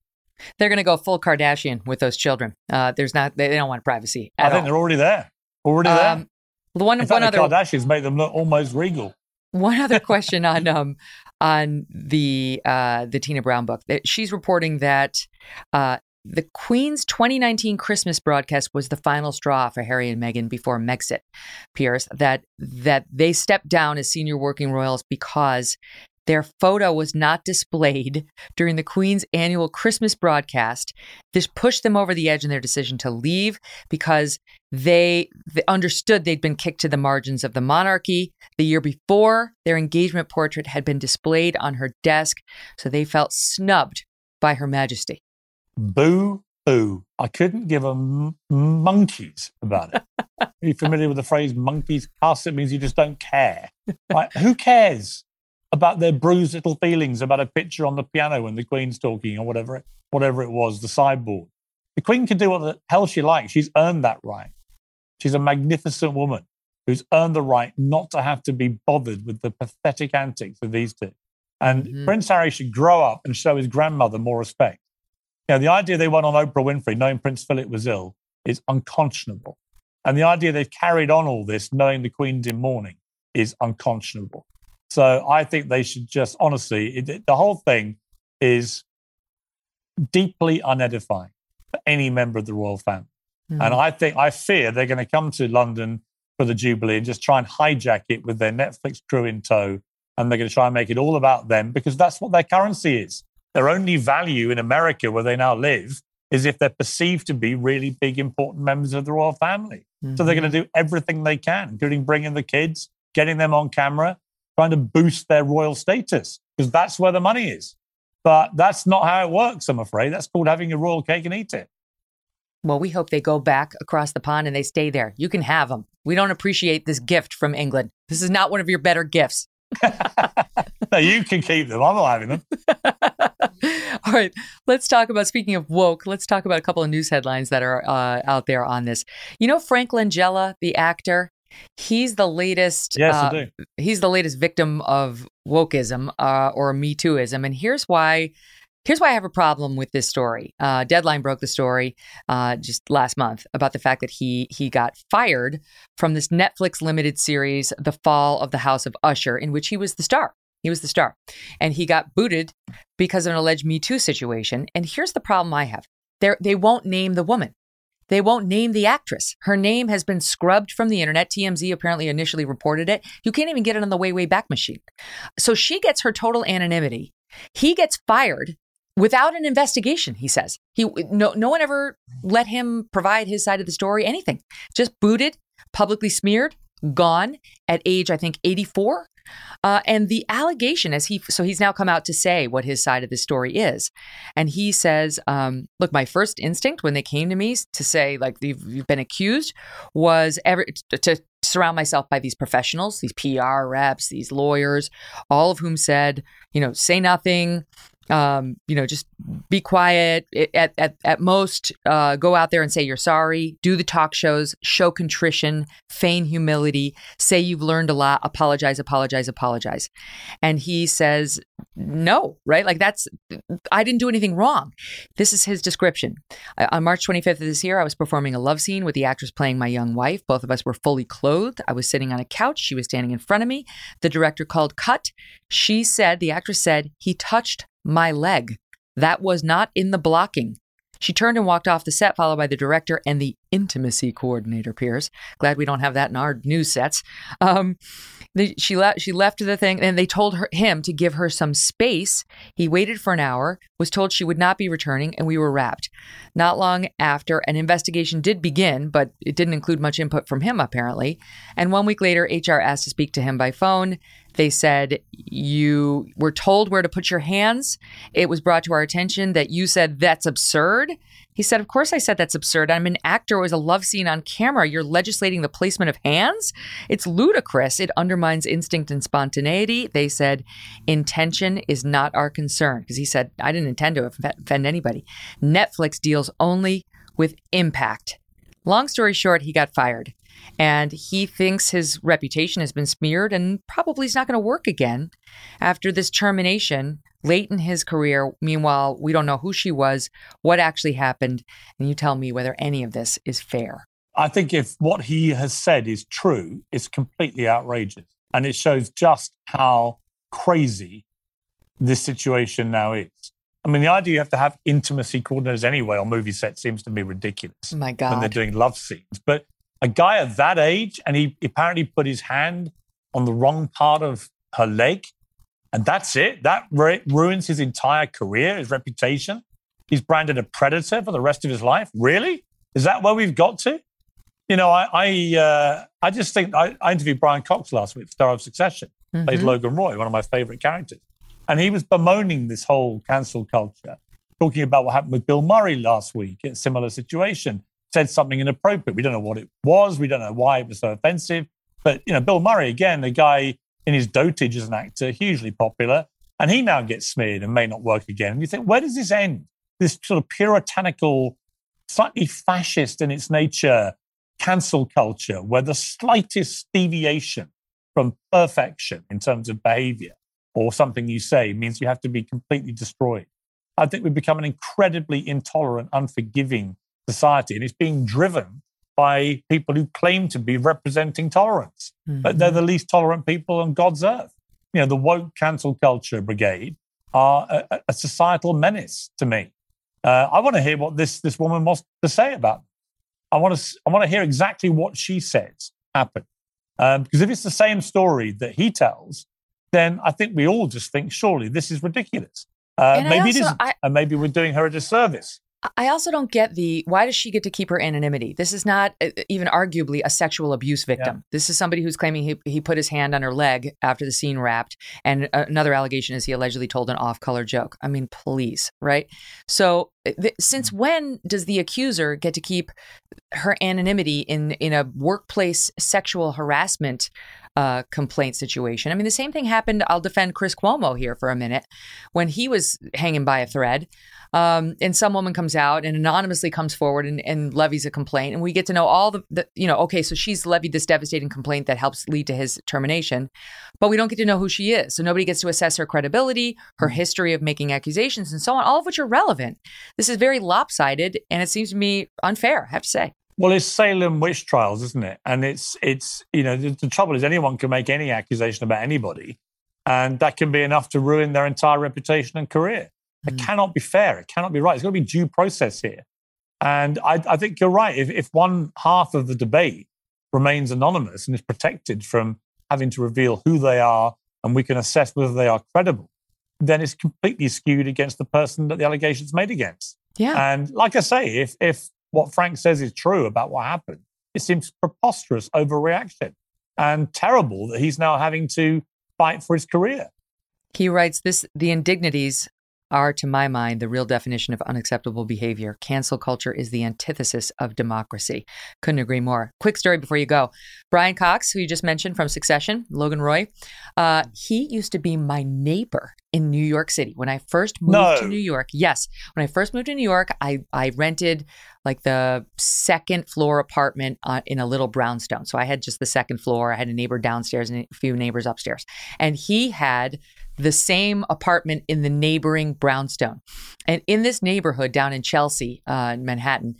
They're going to go full Kardashian with those children. Uh, there's not they, don't want privacy. I think all. they're already there. Already there. Um, the one, one the other Kardashians make them look almost regal. One other question on um on the uh the Tina Brown book. She's reporting that uh the Queen's 2019 Christmas broadcast was the final straw for Harry and Meghan before Megxit. Piers that that they stepped down as senior working royals because their photo was not displayed during the Queen's annual Christmas broadcast. This pushed them over the edge in their decision to leave because they, they, understood they'd been kicked to the margins of the monarchy. The year before, their engagement portrait had been displayed on her desk, so they felt snubbed by Her Majesty. Boo, boo. I couldn't give a m- monkeys about it. Are you familiar with the phrase monkeys cuss? It means you just don't care. Right? Who cares? About their bruised little feelings about a picture on the piano when the Queen's talking or whatever it, whatever it was, the sideboard. The Queen can do what the hell she likes. She's earned that right. She's a magnificent woman who's earned the right not to have to be bothered with the pathetic antics of these two. And Mhm. Prince Harry should grow up and show his grandmother more respect. You know, the idea they went on Oprah Winfrey knowing Prince Philip was ill is unconscionable. And the idea they've carried on all this knowing the Queen's in mourning is unconscionable. So I think they should just, honestly, it, the whole thing is deeply unedifying for any member of the royal family. Hmm. And I think, I fear they're going to come to London for the Jubilee and just try and hijack it with their Netflix crew in tow. And they're going to try and make it all about them because that's what their currency is. Their only value in America, where they now live, is if they're perceived to be really big, important members of the royal family. So they're going to do everything they can, including bringing the kids, getting them on camera, trying to boost their royal status because that's where the money is. But that's not how it works, I'm afraid. That's called having a royal cake and eat it. Well, we hope they go back across the pond and they stay there. You can have them. We don't appreciate this gift from England. This is not one of your better gifts. No, you can keep them. I'm not having them. All right, let's talk about speaking of woke. Let's talk about a couple of news headlines that are uh, out there on this. You know, Frank Langella, the actor, he's the latest. Yes, uh, he's the latest victim of wokeism uh, or Me Tooism, and here's why. Here's why I have a problem with this story. Uh, Deadline broke the story uh, just last month about the fact that he he got fired from this Netflix limited series, The Fall of the House of Usher, in which he was the star. He was the star, and he got booted because of an alleged Me Too situation. And here's the problem I have: they they won't name the woman. They won't name the actress. Her name has been scrubbed from the internet. TMZ apparently initially reported it. You can't even get it on the way, way back machine. So she gets her total anonymity. He gets fired without an investigation, he says. He no no one ever let him provide his side of the story, anything. Just booted, publicly smeared, gone at age, I think, 84. Uh, and the allegation as he so he's now come out to say what his side of the story is. And he says um, look my first instinct when they came to me to say like you've, you've been accused was ever to, to surround myself by these professionals these pr reps these lawyers all of whom said you know say nothing um, you know, just be quiet. At at at most, uh, go out there and say you're sorry. Do the talk shows, show contrition, feign humility, say you've learned a lot, apologize, apologize, apologize. And he says no, right? Like that's I didn't do anything wrong. This is his description. I- On March 25th of this year, I was performing a love scene with the actress playing my young wife. Both of us were fully clothed. I was sitting on a couch. She was standing in front of me. The director called cut. She said, the actress said, he touched my leg. That was not in the blocking. She turned and walked off the set, followed by the director and the intimacy coordinator, Piers. Glad we don't have that in our news sets. Um, the, she left. She left the thing, and they told her, him to give her some space. He waited for an hour. Was told she would not be returning, and we were wrapped. Not long after, an investigation did begin, but it didn't include much input from him, apparently. And one week later, HR asked to speak to him by phone. They said, You were told where to put your hands. It was brought to our attention that you said that's absurd. He said, Of course, I said that's absurd. I'm an actor. It was a love scene on camera. You're legislating the placement of hands? It's ludicrous. It undermines instinct and spontaneity. They said, Intention is not our concern. Because he said, I didn't intend to offend anybody. Netflix deals only with impact. Long story short, he got fired. And he thinks his reputation has been smeared and probably is not going to work again after this termination late in his career. Meanwhile, we don't know who she was, what actually happened. And you tell me whether any of this is fair. I think if what he has said is true, it's completely outrageous. And it shows just how crazy this situation now is. I mean, the idea you have to have intimacy coordinators anyway on movie sets seems to be ridiculous Oh my when they're doing love scenes. But a guy at that age, and he apparently put his hand on the wrong part of her leg, and that's it. That ru- ruins his entire career, his reputation. He's branded a predator for the rest of his life. Really? Is that where we've got to? You know, I I, uh, I just think I, I interviewed Brian Cox last week, star of Succession, plays Mhm. Logan Roy, one of my favorite characters, and he was bemoaning this whole cancel culture, talking about what happened with Bill Murray last week, a similar situation. Said something inappropriate. We don't know what it was. We don't know why it was so offensive. But you know, Bill Murray again, the guy in his dotage as an actor, hugely popular, and he now gets smeared and may not work again. And you think, where does this end? This sort of puritanical, slightly fascist in its nature, cancel culture, where the slightest deviation from perfection in terms of behavior or something you say means you have to be completely destroyed. I think we've become an incredibly intolerant, unforgiving society, and it's being driven by people who claim to be representing tolerance, mm-hmm. but they're the least tolerant people on God's earth. You know, the woke cancel culture brigade are a, a societal menace to me. Uh, I want to hear what this this woman wants to say about. Them. I want to I want to hear exactly what she says happened. Um, because if it's the same story that he tells, then I think we all just think, surely this is ridiculous. Uh, maybe also, it isn't, I, and maybe we're doing her a disservice. I also don't get the why does she get to keep her anonymity? This is not uh, even arguably a sexual abuse victim. Yeah. This is somebody who's claiming he, he put his hand on her leg after the scene wrapped. And another allegation is he allegedly told an off color joke. I mean, please, right? So, uh, th- since when does the accuser get to keep her anonymity in, in a workplace sexual harassment uh, complaint situation. I mean, the same thing happened. I'll defend Chris Cuomo here for a minute when he was hanging by a thread. Um, and some woman comes out and anonymously comes forward and, and levies a complaint. And we get to know all the, the, you know, okay, so she's levied this devastating complaint that helps lead to his termination, but we don't get to know who she is. So nobody gets to assess her credibility, her mm-hmm. history of making accusations, and so on, all of which are relevant. This is very lopsided, and it seems to me unfair, I have to say. Well, it's Salem witch trials, isn't it? And it's it's you know the, the, trouble is anyone can make any accusation about anybody, and that can be enough to ruin their entire reputation and career. Mm. It cannot be fair. It cannot be right. It's got to be due process here. And I, I think you're right. If, if one half of the debate remains anonymous and is protected from having to reveal who they are, and we can assess whether they are credible, then it's completely skewed against the person that the allegation's made against. Yeah. And like I say, if if what Frank says is true about what happened. It seems preposterous overreaction and terrible that he's now having to fight for his career. He writes this the indignities are, to my mind, the real definition of unacceptable behavior. Cancel culture is the antithesis of democracy. Couldn't agree more. Quick story before you go. Brian Cox, who you just mentioned from Succession, Logan Roy, uh, he used to be my neighbor in New York City. When I first moved no. to New York, yes, when I first moved to New York, I, I rented like the second floor apartment uh, in a little brownstone. So I had just the second floor. I had a neighbor downstairs and a few neighbors upstairs. And he had the same apartment in the neighboring brownstone. And in this neighborhood down in Chelsea, uh, in Manhattan,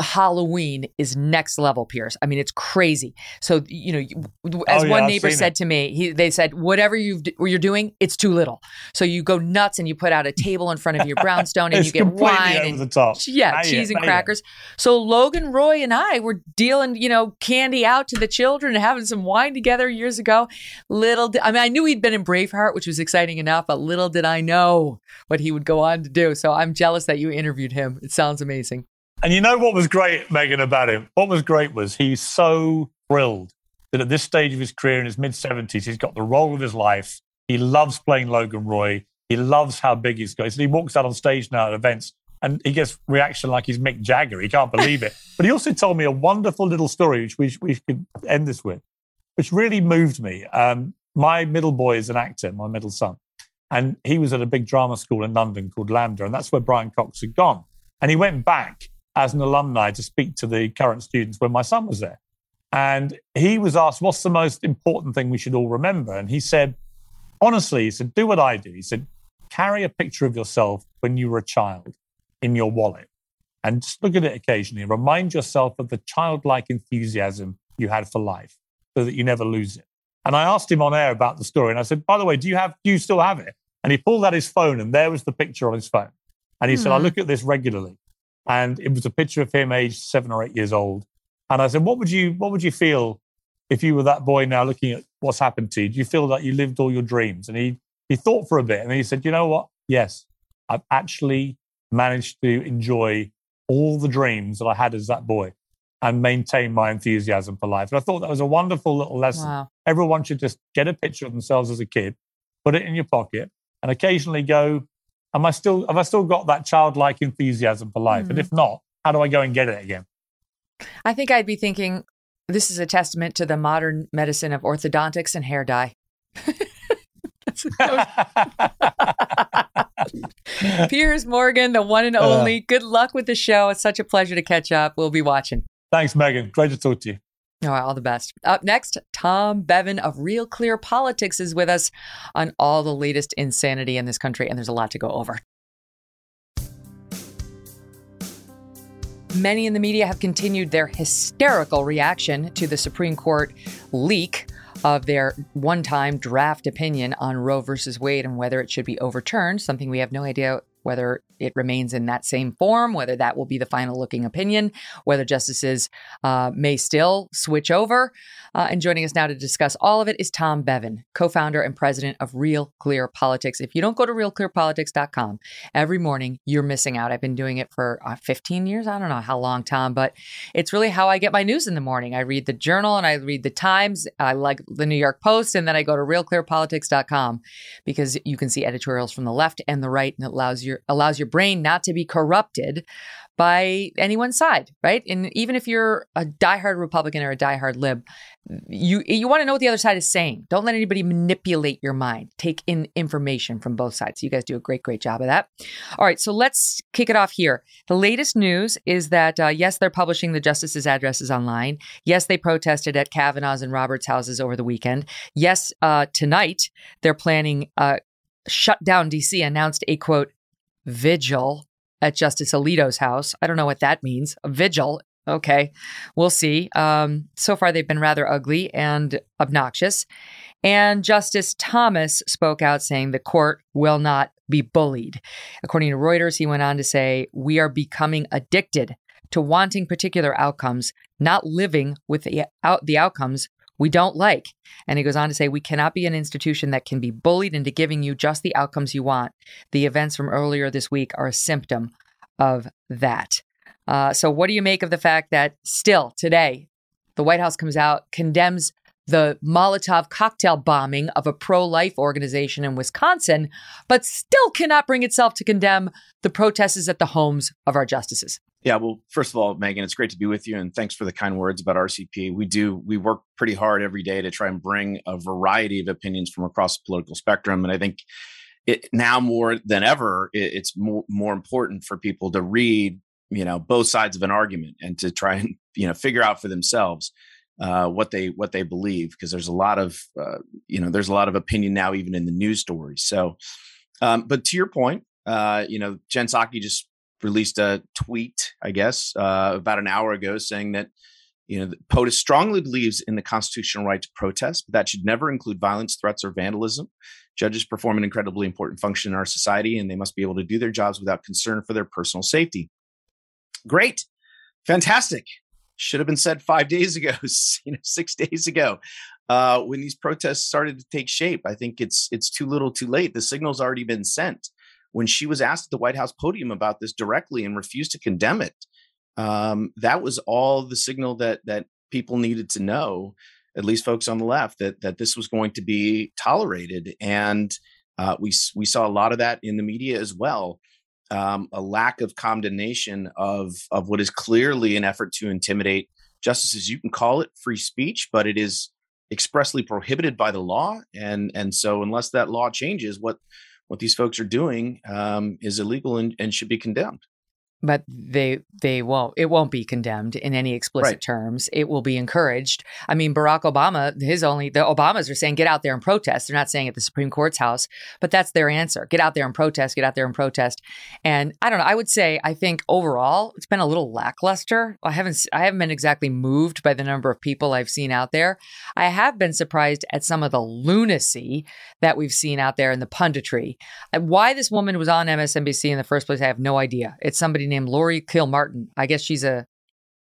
Halloween is next level, Piers. I mean, it's crazy. So you know, as oh, yeah, one neighbor said it. to me, he, they said, "Whatever you you're doing, it's too little." So you go nuts and you put out a table in front of your brownstone and you get wine and yeah, cheese and crackers. So Logan Roy and I were dealing, you know, candy out to the children and having some wine together years ago. Little, I mean, I knew he'd been in Braveheart, which was exciting enough, but little did I know what he would go on to do. So I'm jealous that you interviewed him. It sounds amazing. And you know what was great, Megyn, about him? What was great was he's so thrilled that at this stage of his career in his mid 70s, he's got the role of his life. He loves playing Logan Roy. He loves how big he's got. He walks out on stage now at events and he gets reaction like he's Mick Jagger. He can't believe it. but he also told me a wonderful little story, which we, we could end this with, which really moved me. Um, my middle boy is an actor, my middle son. And he was at a big drama school in London called LAMDA, and that's where Brian Cox had gone. And he went back as an alumni to speak to the current students when my son was there. And he was asked, What's the most important thing we should all remember? And he said, Honestly, he said, Do what I do. He said, Carry a picture of yourself when you were a child in your wallet and just look at it occasionally. Remind yourself of the childlike enthusiasm you had for life so that you never lose it. And I asked him on air about the story and I said, By the way, do you have do you still have it? And he pulled out his phone and there was the picture on his phone. And he mm. said, I hmm. look at this regularly. And it was a picture of him aged seven or eight years old. And I said, What would you what would you feel if you were that boy now looking at what's happened to you? Do you feel that you lived all your dreams? And he he thought for a bit and he said, You know what? Yes, I've actually managed to enjoy all the dreams that I had as that boy and maintain my enthusiasm for life. And I thought that was a wonderful little lesson. Wow. Everyone should just get a picture of themselves as a kid, put it in your pocket, and occasionally go, am I still have I still got that childlike enthusiasm for life? Mm-hmm. And if not, how do I go and get it again? I think I'd be thinking this is a testament to the modern medicine of orthodontics and hair dye. Piers Morgan, the one and only. Uh, Good luck with the show. It's such a pleasure to catch up. We'll be watching. Thanks, Megyn. Great to talk to you. Oh, all the best. Up next, Tom Bevan of Real Clear Politics is with us on all the latest insanity in this country, and there's a lot to go over. Many in the media have continued their hysterical reaction to the Supreme Court leak of their one time draft opinion on Roe versus Wade and whether it should be overturned, something we have no idea whether it remains in that same form, whether that will be the final looking opinion, whether justices uh, may still switch over. Uh, and joining us now to discuss all of it is Tom Bevan, co founder and president of Real Clear Politics. If you don't go to realclearpolitics.com every morning, you're missing out. I've been doing it for uh, 15 years. I don't know how long, Tom, but it's really how I get my news in the morning. I read the journal and I read the Times. I like the New York Post, and then I go to realclearpolitics.com because you can see editorials from the left and the right, and it allows your allows your brain not to be corrupted by anyone's side, right? And even if you're a diehard Republican or a diehard lib, you you want to know what the other side is saying. Don't let anybody manipulate your mind. Take in information from both sides. You guys do a great, great job of that. All right, so let's kick it off here. The latest news is that uh, yes, they're publishing the justices' addresses online. Yes, they protested at Kavanaugh's and Roberts' houses over the weekend. Yes, uh, tonight they're planning. Uh, shut down DC announced a quote vigil at Justice Alito's house. I don't know what that means. A vigil. Okay, we'll see. Um, so far, they've been rather ugly and obnoxious. And Justice Thomas spoke out saying the court will not be bullied. According to Reuters, he went on to say, We are becoming addicted to wanting particular outcomes, not living with the, out, the outcomes we don't like. And he goes on to say, we cannot be an institution that can be bullied into giving you just the outcomes you want. The events from earlier this week are a symptom of that. Uh, so, what do you make of the fact that still today, the White House comes out, condemns the Molotov cocktail bombing of a pro life organization in Wisconsin, but still cannot bring itself to condemn the protests at the homes of our justices? Yeah, well, first of all, Megyn, it's great to be with you, and thanks for the kind words about RCP. We do we work pretty hard every day to try and bring a variety of opinions from across the political spectrum, and I think it now more than ever, it, it's more more important for people to read, you know, both sides of an argument and to try and you know figure out for themselves uh, what they what they believe because there's a lot of uh, you know there's a lot of opinion now even in the news stories. So, um, but to your point, uh, you know, Jen Psaki just released a tweet, I guess, uh, about an hour ago saying that you know POTUS strongly believes in the constitutional right to protest, but that should never include violence, threats, or vandalism. Judges perform an incredibly important function in our society, and they must be able to do their jobs without concern for their personal safety. Great, fantastic. Should have been said five days ago, you know, six days ago, uh, when these protests started to take shape. I think it's it's too little, too late. The signal's already been sent when she was asked at the White House podium about this directly and refused to condemn it, um, that was all the signal that that people needed to know, at least folks on the left, that that this was going to be tolerated. And uh, we we saw a lot of that in the media as well. Um, a lack of condemnation of of what is clearly an effort to intimidate justices. You can call it free speech, but it is expressly prohibited by the law. And and so unless that law changes, what what these folks are doing um, is illegal and, and should be condemned but they they won't it won't be condemned in any explicit right. terms. It will be encouraged. I mean barack obama his only the obamas are saying get out there and protest. They're not saying at the supreme court's house but that's their answer. Get out there and protest get out there and protest. And i don't know i would say i think overall it's been a little lackluster. I haven't i haven't been exactly moved by the number of people i've seen out there. I have been surprised at some of the lunacy that we've seen out there in the punditry. Why this woman was on msnbc in the first place i have no idea. It's somebody named Laurie Kilmartin. I guess she's a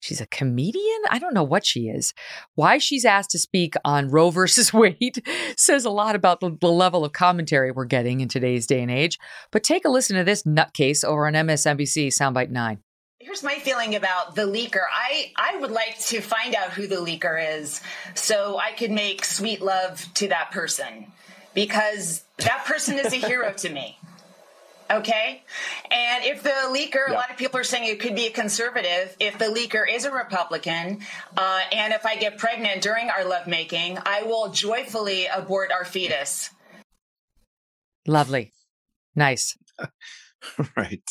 she's a comedian. I don't know what she is. Why she's asked to speak on Roe versus Wade says a lot about the, the, level of commentary we're getting in today's day and age. But take a listen to this nutcase over on MSNBC Soundbite 9. Here's my feeling about the leaker. I, I would like to find out who the leaker is so I could make sweet love to that person because that person is a hero to me. Okay. And if the leaker, yeah. a lot of people are saying it could be a conservative. If the leaker is a Republican, uh, and if I get pregnant during our lovemaking, I will joyfully abort our fetus. Lovely. Nice. right.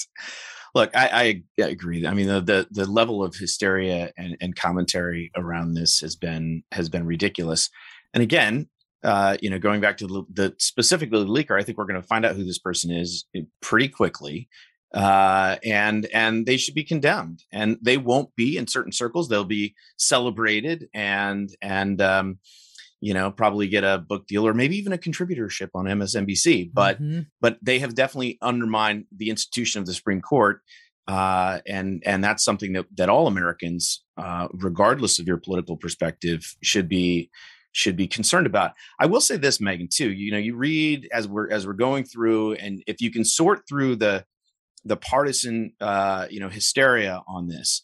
Look, I, I, agree. I mean, the, the, the level of hysteria and, and commentary around this has been has been ridiculous. And again, uh, you know, going back to the, the specifically the leaker, I think we're going to find out who this person is eh, pretty quickly, uh, and and they should be condemned. And they won't be in certain circles; they'll be celebrated and and um, you know probably get a book deal or maybe even a contributorship on MSNBC. But mm-hmm. but they have definitely undermined the institution of the Supreme Court. Uh, and and that's something that that all Americans, uh, regardless of your political perspective, should be should be concerned about. I will say this, Megyn, too. You know, you read as we're as we're going through, and if you can sort through the the partisan, uh, you know, hysteria on this,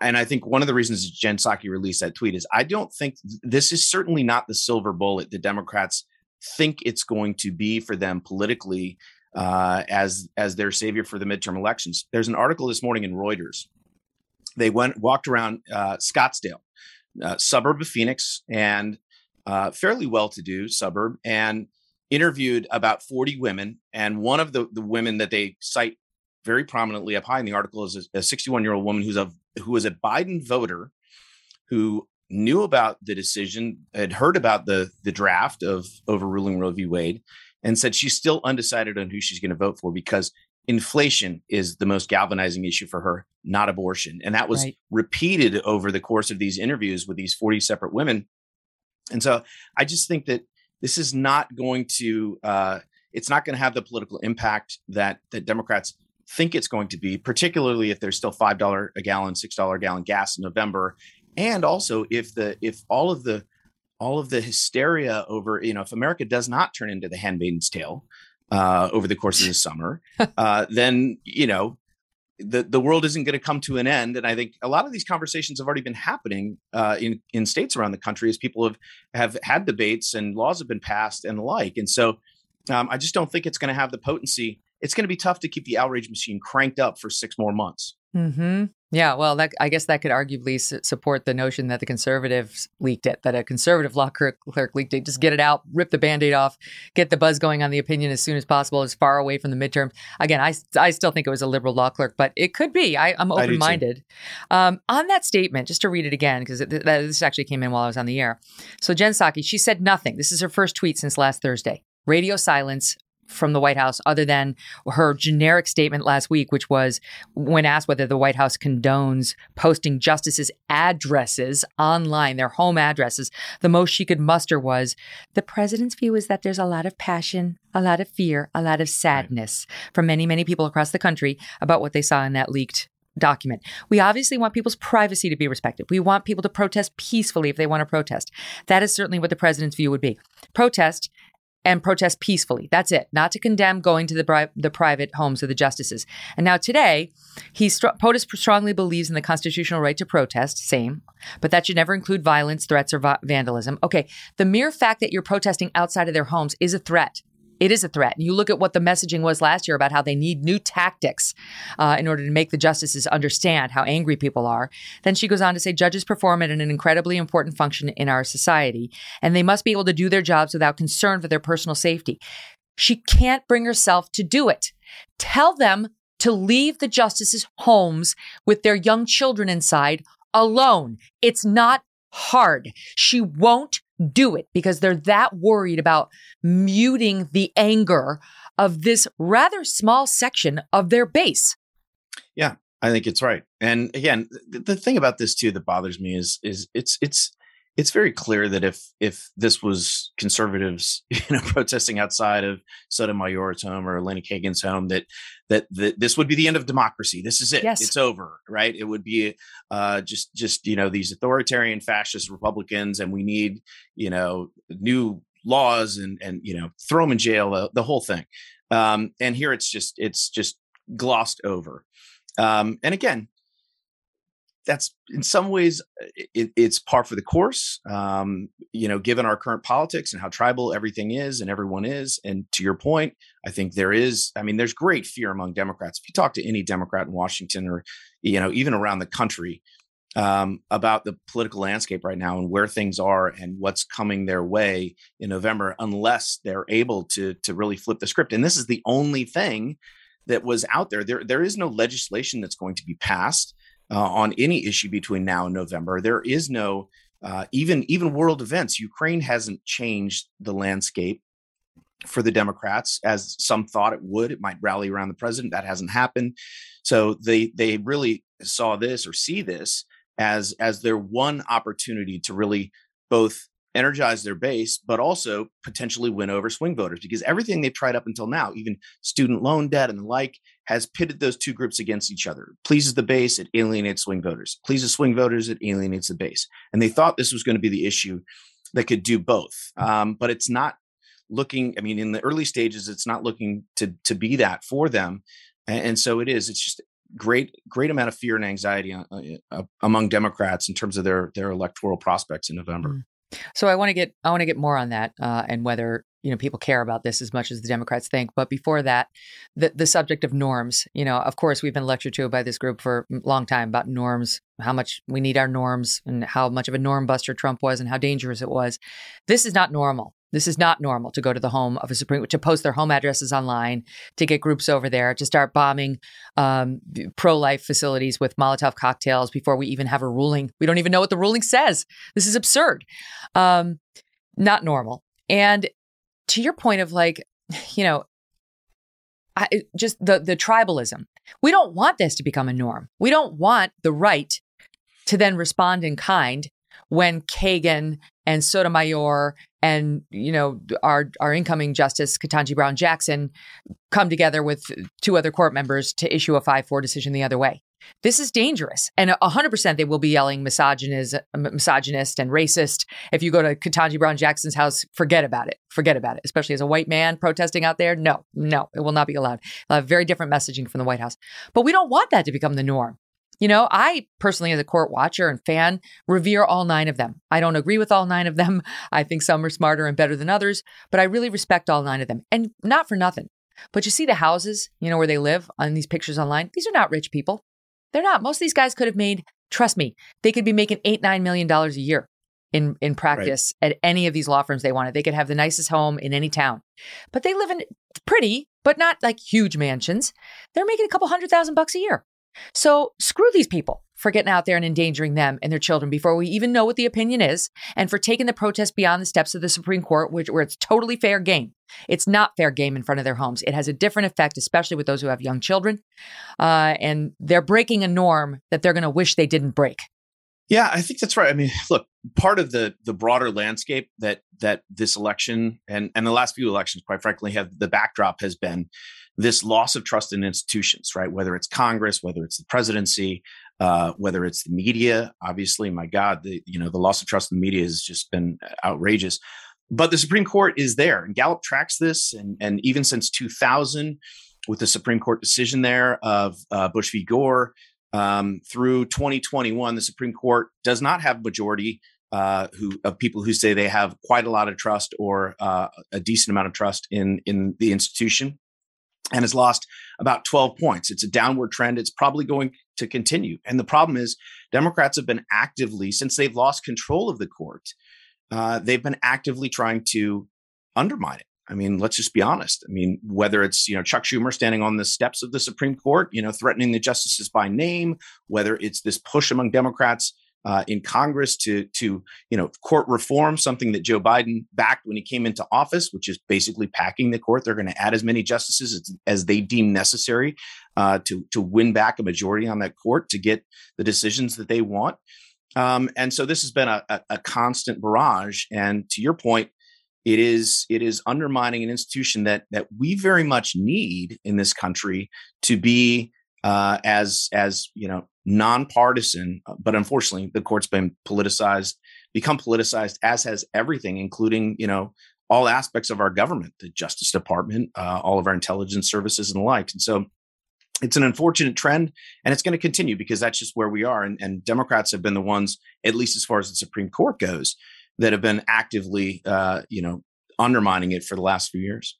and I think one of the reasons Jen Psaki released that tweet is I don't think this is certainly not the silver bullet the Democrats think it's going to be for them politically uh, as as their savior for the midterm elections. There's an article this morning in Reuters. They went walked around uh, Scottsdale, uh, suburb of Phoenix, and uh, fairly well-to-do suburb, and interviewed about 40 women. And one of the, the women that they cite very prominently up high in the article is a 61 year old woman who's a who was a Biden voter who knew about the decision, had heard about the the draft of overruling Roe v. Wade, and said she's still undecided on who she's going to vote for because inflation is the most galvanizing issue for her, not abortion. And that was right. repeated over the course of these interviews with these 40 separate women. And so I just think that this is not going to uh, it's not going to have the political impact that that Democrats think it's going to be, particularly if there's still five dollar a gallon, six dollar a gallon gas in November, and also if the if all of the all of the hysteria over you know if America does not turn into the Handmaid's Tale uh, over the course of the summer, uh, then you know the the world isn't going to come to an end. And I think a lot of these conversations have already been happening uh, in in states around the country as people have have had debates and laws have been passed and the like. And so um, I just don't think it's going to have the potency. It's going to be tough to keep the outrage machine cranked up for six more months. Hmm. Yeah. Well, that I guess that could arguably su- support the notion that the conservatives leaked it, that a conservative law clerk, clerk leaked it. Just get it out, rip the band-aid off, get the buzz going on the opinion as soon as possible, as far away from the midterm. Again, I I still think it was a liberal law clerk, but it could be. I, am open-minded. Um, on that statement, just to read it again because this actually came in while I was on the air. So Jen Psaki, she said nothing. This is her first tweet since last Thursday radio silence from the White House other than her generic statement last week, which was when asked whether the White House condones posting justices' addresses online, their home addresses, the most she could muster was the president's view is that there's a lot of passion, a lot of fear, a lot of sadness right. from many, many people across the country about what they saw in that leaked document. We obviously want people's privacy to be respected. We want people to protest peacefully if they want to protest. That is certainly what the president's view would be. Protest and protest peacefully. That's it. Not to condemn going to the, bri- the private homes of the justices. And now today, he st- POTUS strongly believes in the constitutional right to protest. Same, but that should never include violence, threats, or va- vandalism. Okay, the mere fact that you're protesting outside of their homes is a threat it is a threat. And you look at what the messaging was last year about how they need new tactics uh, in order to make the justices understand how angry people are. Then she goes on to say judges perform at an incredibly important function in our society, and they must be able to do their jobs without concern for their personal safety. She can't bring herself to do it. Tell them to leave the justices' homes with their young children inside alone. It's not hard. She won't do it because they're that worried about muting the anger of this rather small section of their base. Yeah, I think it's right. And again, the, thing about this too that bothers me is is it's it's it's very clear that if if this was conservatives, you know, protesting outside of Sotomayor's home or Elena Kagan's home, that that that this would be the end of democracy. This is it. Yes. It's over, right? It would be uh, just just you know these authoritarian fascist Republicans, and we need you know new laws and and you know throw them in jail, the, the whole thing. Um, and here it's just it's just glossed over. Um, and again, that's in some ways uh, it, it's par for the course um, you know given our current politics and how tribal everything is and everyone is and to your point i think there is i mean there's great fear among democrats if you talk to any democrat in washington or you know even around the country um, about the political landscape right now and where things are and what's coming their way in november unless they're able to to really flip the script and this is the only thing that was out there. There, there is no legislation that's going to be passed uh, on any issue between now and November. There is no uh, even even world events. Ukraine hasn't changed the landscape for the Democrats as some thought it would. It might rally around the president. That hasn't happened. So they they really saw this or see this as as their one opportunity to really both energize their base, but also potentially win over swing voters because everything they've tried up until now, even student loan debt and the like, has pitted those two groups against each other. Pleases the base, it alienates swing voters. Pleases swing voters, it alienates the base. And they thought this was going to be the issue that could do both. Um, but it's not looking, I mean, in the early stages, it's not looking to, to be that for them. And, and so it is. It's just great great amount of fear and anxiety uh, uh, among Democrats in terms of their their electoral prospects in November. So I want to get I want to get more on that uh, and whether you know people care about this as much as the Democrats think. But before that, the the subject of norms. You know, of course, we've been lectured to by this group for a long time about norms, how much we need our norms, and how much of a norm buster Trump was, and how dangerous it was. This is not normal. This is not normal to go to the home of a Supreme, to post their home addresses online, to get groups over there, to start bombing um, pro life facilities with Molotov cocktails before we even have a ruling. We don't even know what the ruling says. This is absurd. Um, not normal. And to your point of like, you know, I, just the the tribalism. We don't want this to become a norm. We don't want the right to then respond in kind when Kagan and Sotomayor and you know our our incoming justice Ketanji Brown Jackson come together with two other court members to issue a 5-4 decision the other way. This is dangerous. And 100% they will be yelling misogynist, misogynist and racist. If you go to Ketanji Brown Jackson's house, forget about it. Forget about it. Especially as a white man protesting out there. No, no, it will not be allowed. Very different messaging from the White House. But we don't want that to become the norm. You know, I personally, as a court watcher and fan, revere all nine of them. I don't agree with all nine of them. I think some are smarter and better than others, but I really respect all nine of them. And not for nothing. But you see the houses, you know, where they live on these pictures online. These are not rich people. They're not. Most of these guys could have made, trust me, they could be making eight, nine million dollars a year in in practice right. at any of these law firms they wanted. They could have the nicest home in any town. But they live in pretty, but not like huge mansions. They're making a couple hundred thousand bucks a year. So screw these people for getting out there and endangering them and their children before we even know what the opinion is, and for taking the protest beyond the steps of the Supreme Court, which where it's totally fair game. It's not fair game in front of their homes. It has a different effect, especially with those who have young children, uh, and they're breaking a norm that they're going to wish they didn't break. Yeah, I think that's right. I mean, look, part of the the broader landscape that that this election and and the last few elections, quite frankly, have the backdrop has been this loss of trust in institutions, right? Whether it's Congress, whether it's the presidency, uh, whether it's the media. Obviously, my God, the you know the loss of trust in the media has just been outrageous. But the Supreme Court is there, and Gallup tracks this, and and even since 2000, with the Supreme Court decision there of uh, Bush v. Gore. Um, through 2021, the Supreme Court does not have majority uh, who of people who say they have quite a lot of trust or uh, a decent amount of trust in in the institution and has lost about 12 points. It's a downward trend. It's probably going to continue. And the problem is, Democrats have been actively, since they've lost control of the court, uh, they've been actively trying to undermine it. I mean, let's just be honest. I mean, whether it's you know Chuck Schumer standing on the steps of the Supreme Court, you know, threatening the justices by name, whether it's this push among Democrats uh, in Congress to to you know court reform, something that Joe Biden backed when he came into office, which is basically packing the court. They're going to add as many justices as, as they deem necessary uh, to to win back a majority on that court to get the decisions that they want. Um, and so this has been a, a, a constant barrage. And to your point, it is it is undermining an institution that that we very much need in this country to be uh, as as you know nonpartisan, uh, but unfortunately, the court's been politicized, become politicized, as has everything, including you know all aspects of our government, the Justice Department, uh, all of our intelligence services, and the like. And so, it's an unfortunate trend, and it's going to continue because that's just where we are. And, and, Democrats have been the ones, at least as far as the Supreme Court goes, that have been actively, uh, you know, undermining it for the last few years.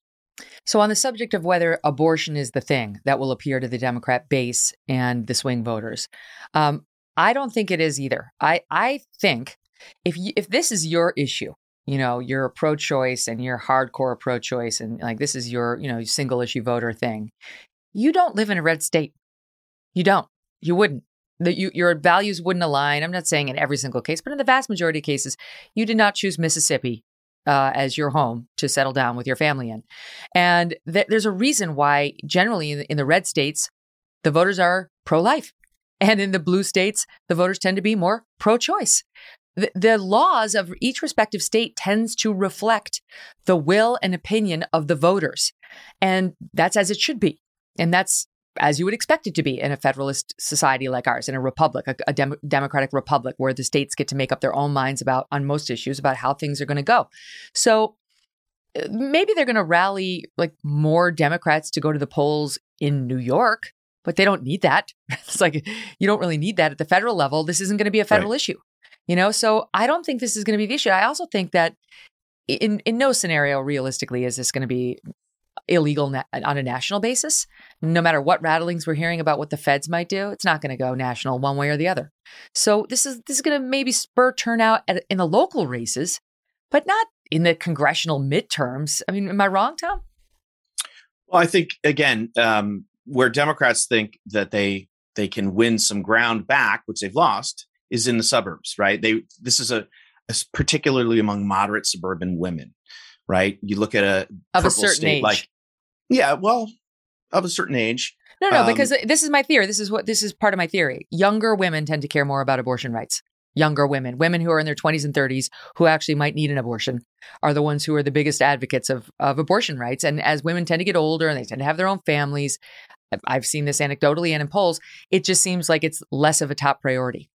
So, on the subject of whether abortion is the thing that will appear to the Democrat base and the swing voters, um, I don't think it is either. I I think if you, if this is your issue, you know, you're pro-choice and you're hardcore pro-choice, and like this is your you know single issue voter thing, you don't live in a red state. You don't. You wouldn't. That you, your values wouldn't align. I'm not saying in every single case, but in the vast majority of cases, you did not choose Mississippi uh, as your home to settle down with your family in. And th- there's a reason why, generally, in the, in the red states, the voters are pro life. And in the blue states, the voters tend to be more pro choice. The, the laws of each respective state tends to reflect the will and opinion of the voters. And that's as it should be. And that's as you would expect it to be in a federalist society like ours, in a republic, a, a dem- democratic republic, where the states get to make up their own minds about, on most issues, about how things are going to go. So uh, maybe they're going to rally like more Democrats to go to the polls in New York, but they don't need that. it's like you don't really need that at the federal level. This isn't going to be a federal right. issue, you know. So I don't think this is going to be the issue. I also think that in in no scenario realistically is this going to be illegal na- on a national basis. No matter what rattlings we're hearing about what the feds might do, it's not going to go national one way or the other. So this is this is going to maybe spur turnout at, in the local races, but not in the congressional midterms. I mean, am I wrong, Tom? Well, I think again, um, where Democrats think that they they can win some ground back, which they've lost, is in the suburbs. Right? They this is a, a particularly among moderate suburban women right? You look at a of a certain age, like yeah, well, of a certain age. No, no, um, because this is my theory. This is what this is part of my theory. Younger women tend to care more about abortion rights. Younger women, women who are in their 20s and 30s who actually might need an abortion, are the ones who are the biggest advocates of of abortion rights. And as women tend to get older and they tend to have their own families, I've seen this anecdotally and in polls, it just seems like it's less of a top priority.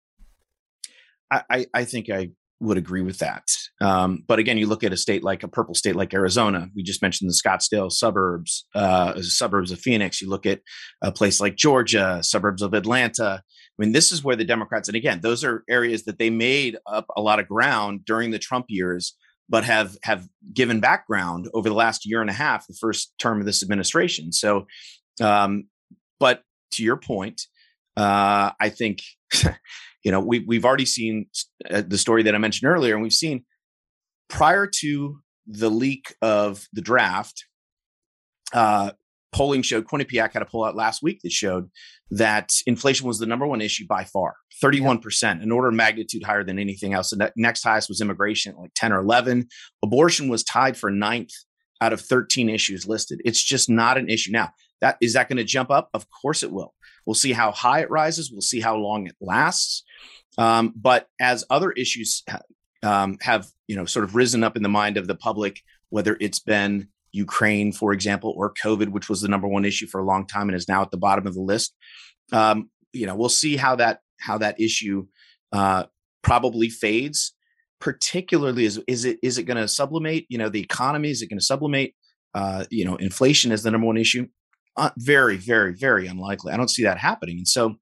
I, I think I would agree with that. Um, but again, you look at a state like a purple state like Arizona. We just mentioned the Scottsdale suburbs, uh, suburbs of Phoenix. You look at a place like Georgia, suburbs of Atlanta. I mean, this is where the Democrats, and again, those are areas that they made up a lot of ground during the Trump years, but have have given background over the last year and a half, the first term of this administration. So, um, but to your point, uh, I think you know we, we've already seen uh, the story that i mentioned earlier and we've seen prior to the leak of the draft uh, polling showed quinnipiac had a poll out last week that showed that inflation was the number one issue by far 31% an order of magnitude higher than anything else. The next highest was immigration like 10 or 11 abortion was tied for ninth out of 13 issues listed. It's just not an issue. Now that is that going to jump up? Of course it will We'll see how high it rises. We'll see how long it lasts. Um, but as other issues um, have, you know, sort of risen up in the mind of the public, whether it's been Ukraine, for example, or COVID, which was the number one issue for a long time and is now at the bottom of the list. Um, you know, we'll see how that how that issue uh, probably fades. Particularly, is is it is it going to sublimate? You know, the economy is it going to sublimate? Uh, you know, inflation is the number one issue uh, very, very, very unlikely. I don't see that happening. And so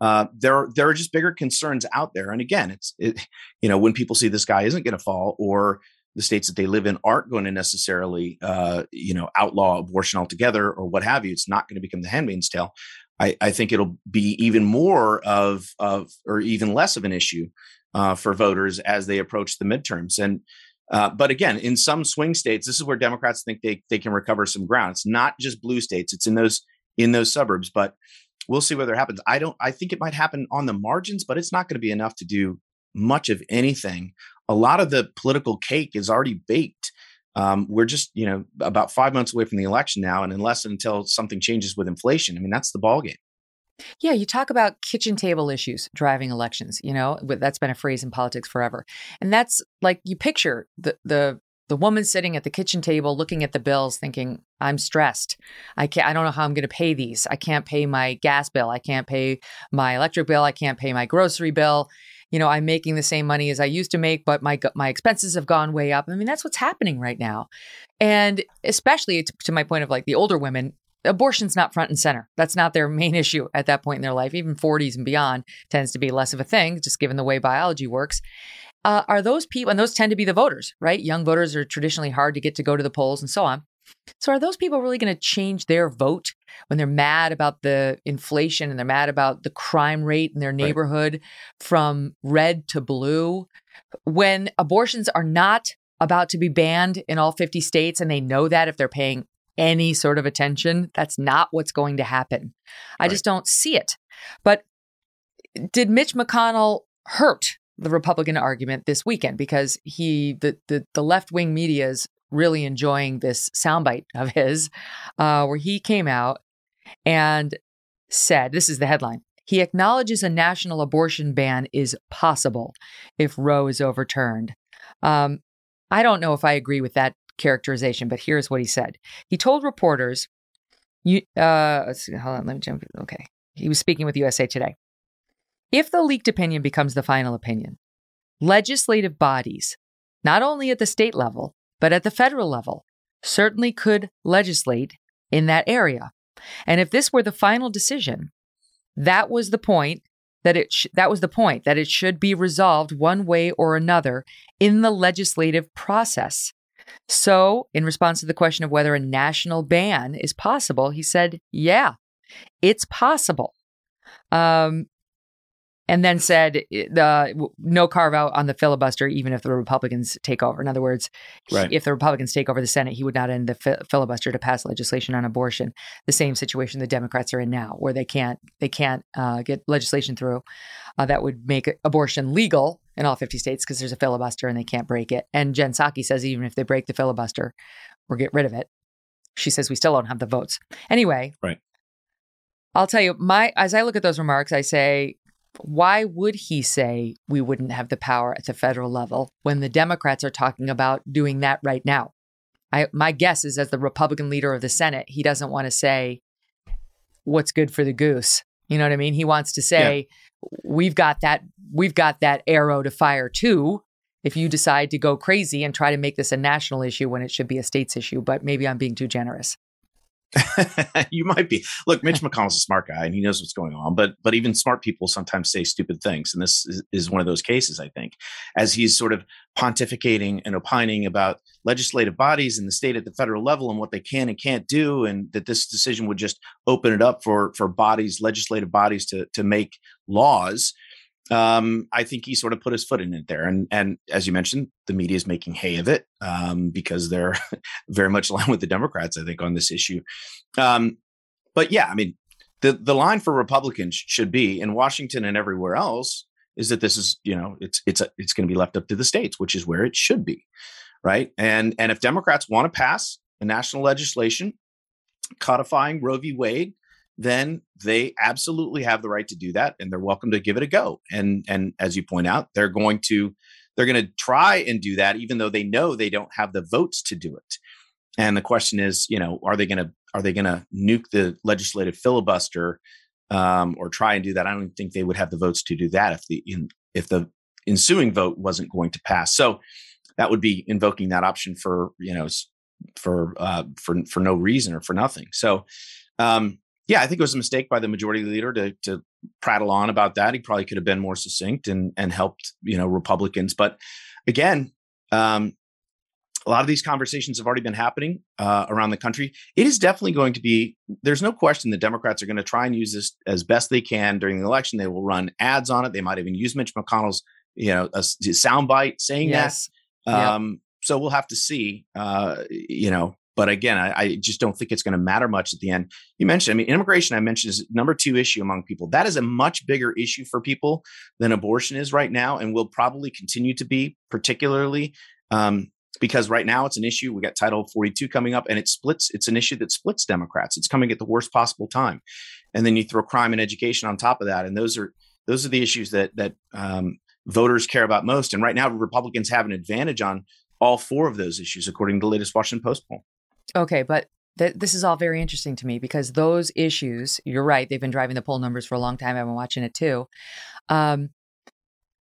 uh, there, there are just bigger concerns out there. And again, it's, it, you know, when people see this guy isn't going to fall or the states that they live in aren't going to necessarily, uh, you know, outlaw abortion altogether or what have you, it's not going to become the handmaid's tale. I, I think it'll be even more of, of, or even less of an issue uh, for voters as they approach the midterms. And uh, but again, in some swing states, this is where Democrats think they they can recover some ground. It's not just blue states; it's in those in those suburbs. But we'll see whether it happens. I don't. I think it might happen on the margins, but it's not going to be enough to do much of anything. A lot of the political cake is already baked. Um, we're just you know about five months away from the election now, and unless until something changes with inflation, I mean that's the ball game. Yeah, you talk about kitchen table issues driving elections, you know, that's been a phrase in politics forever. And that's like you picture the the the woman sitting at the kitchen table looking at the bills thinking, I'm stressed. I can't I don't know how I'm going to pay these. I can't pay my gas bill, I can't pay my electric bill, I can't pay my grocery bill. You know, I'm making the same money as I used to make, but my my expenses have gone way up. I mean, that's what's happening right now. And especially to, to my point of like the older women, abortion's not front and center. That's not their main issue at that point in their life. Even 40s and beyond tends to be less of a thing, just given the way biology works. Uh, are those people, and those tend to be the voters, right? Young voters are traditionally hard to get to go to the polls and so on. So, are those people really going to change their vote when they're mad about the inflation and they're mad about the crime rate in their neighborhood right. from red to blue? When abortions are not about to be banned in all 50 states and they know that if they're paying any sort of attention. That's not what's going to happen. I Right. just don't see it. But did Mitch McConnell hurt the Republican argument this weekend because he the the, the left wing media is really enjoying this soundbite of his, uh, where he came out and said, "This is the headline." He acknowledges a national abortion ban is possible if Roe is overturned. Um, I don't know if I agree with that characterization, but here's what he said. He told reporters, "You, uh, let's see, hold on, let me jump. Okay, he was speaking with USA Today. If the leaked opinion becomes the final opinion, legislative bodies, not only at the state level, but at the federal level, certainly could legislate in that area. And if this were the final decision, that was the point that it sh- that was the point that it should be resolved one way or another in the legislative process. So, in response to the question of whether a national ban is possible, he said, "Yeah, it's possible." Um, and then said the no carve out on the filibuster, even if the Republicans take over. In other words, he- Right. if the Republicans take over the Senate, he would not end the fi- filibuster to pass legislation on abortion. The same situation the Democrats are in now, where they can't they can't uh, get legislation through uh, that would make abortion legal in all 50 states because there's a filibuster and they can't break it. And Jen Psaki says even if they break the filibuster or get rid of it, she says we still don't have the votes. Anyway, Right. I'll tell you, my as I look at those remarks, I say, why would he say we wouldn't have the power at the federal level when the Democrats are talking about doing that right now? I my guess is as the Republican leader of the Senate, he doesn't want to say what's good for the goose. You know what I mean? He wants to say we've got that we've got that arrow to fire too if you decide to go crazy and try to make this a national issue when it should be a state's issue, but maybe I'm being too generous. you might be. Look, Mitch McConnell's a smart guy and he knows what's going on, but but even smart people sometimes say stupid things, and this is, is one of those cases. I think, as he's sort of pontificating and opining about legislative bodies and the state at the federal level and what they can and can't do, and that this decision would just open it up for for bodies, legislative bodies, to to make laws. Um, I think he sort of put his foot in it there, and and as you mentioned, the media is making hay of it um, because they're very much aligned with the Democrats, I think, on this issue. Um, but yeah, I mean, the the line for Republicans should be in Washington and everywhere else is that this is you know it's it's a, it's going to be left up to the states, which is where it should be, right? And and if Democrats want to pass a national legislation codifying Roe v. Wade, then they absolutely have the right to do that, and they're welcome to give it a go. And and as you point out, they're going to they're going to try and do that, even though they know they don't have the votes to do it. And the question is, you know, are they going to are they going to nuke the legislative filibuster um, or try and do that? I don't think they would have the votes to do that if the in, if the ensuing vote wasn't going to pass. So that would be invoking that option for you know for uh, for for no reason or for nothing. So um, yeah, I think it was a mistake by the majority leader to to prattle on about that. He probably could have been more succinct and and helped you know Republicans. But again, um, a lot of these conversations have already been happening uh, around the country. It is definitely going to be. There's no question the Democrats are going to try and use this as best they can during the election. They will run ads on it. They might even use Mitch McConnell's you know a, soundbite saying Yes. that. Yep. Um, So we'll have to see. Uh, you know, but again, I, I just don't think it's going to matter much at the end. You mentioned, I mean, immigration. I mentioned is number two issue among people. That is a much bigger issue for people than abortion is right now, and will probably continue to be, particularly um, because right now it's an issue. We got Title 42 coming up, and it splits. It's an issue that splits Democrats. It's coming at the worst possible time, and then you throw crime and education on top of that, and those are those are the issues that that um, voters care about most. And right now, Republicans have an advantage on all four of those issues, according to the latest Washington Post poll. Okay, but th- this is all very interesting to me because those issues, you're right, they've been driving the poll numbers for a long time. I've been watching it too. Um,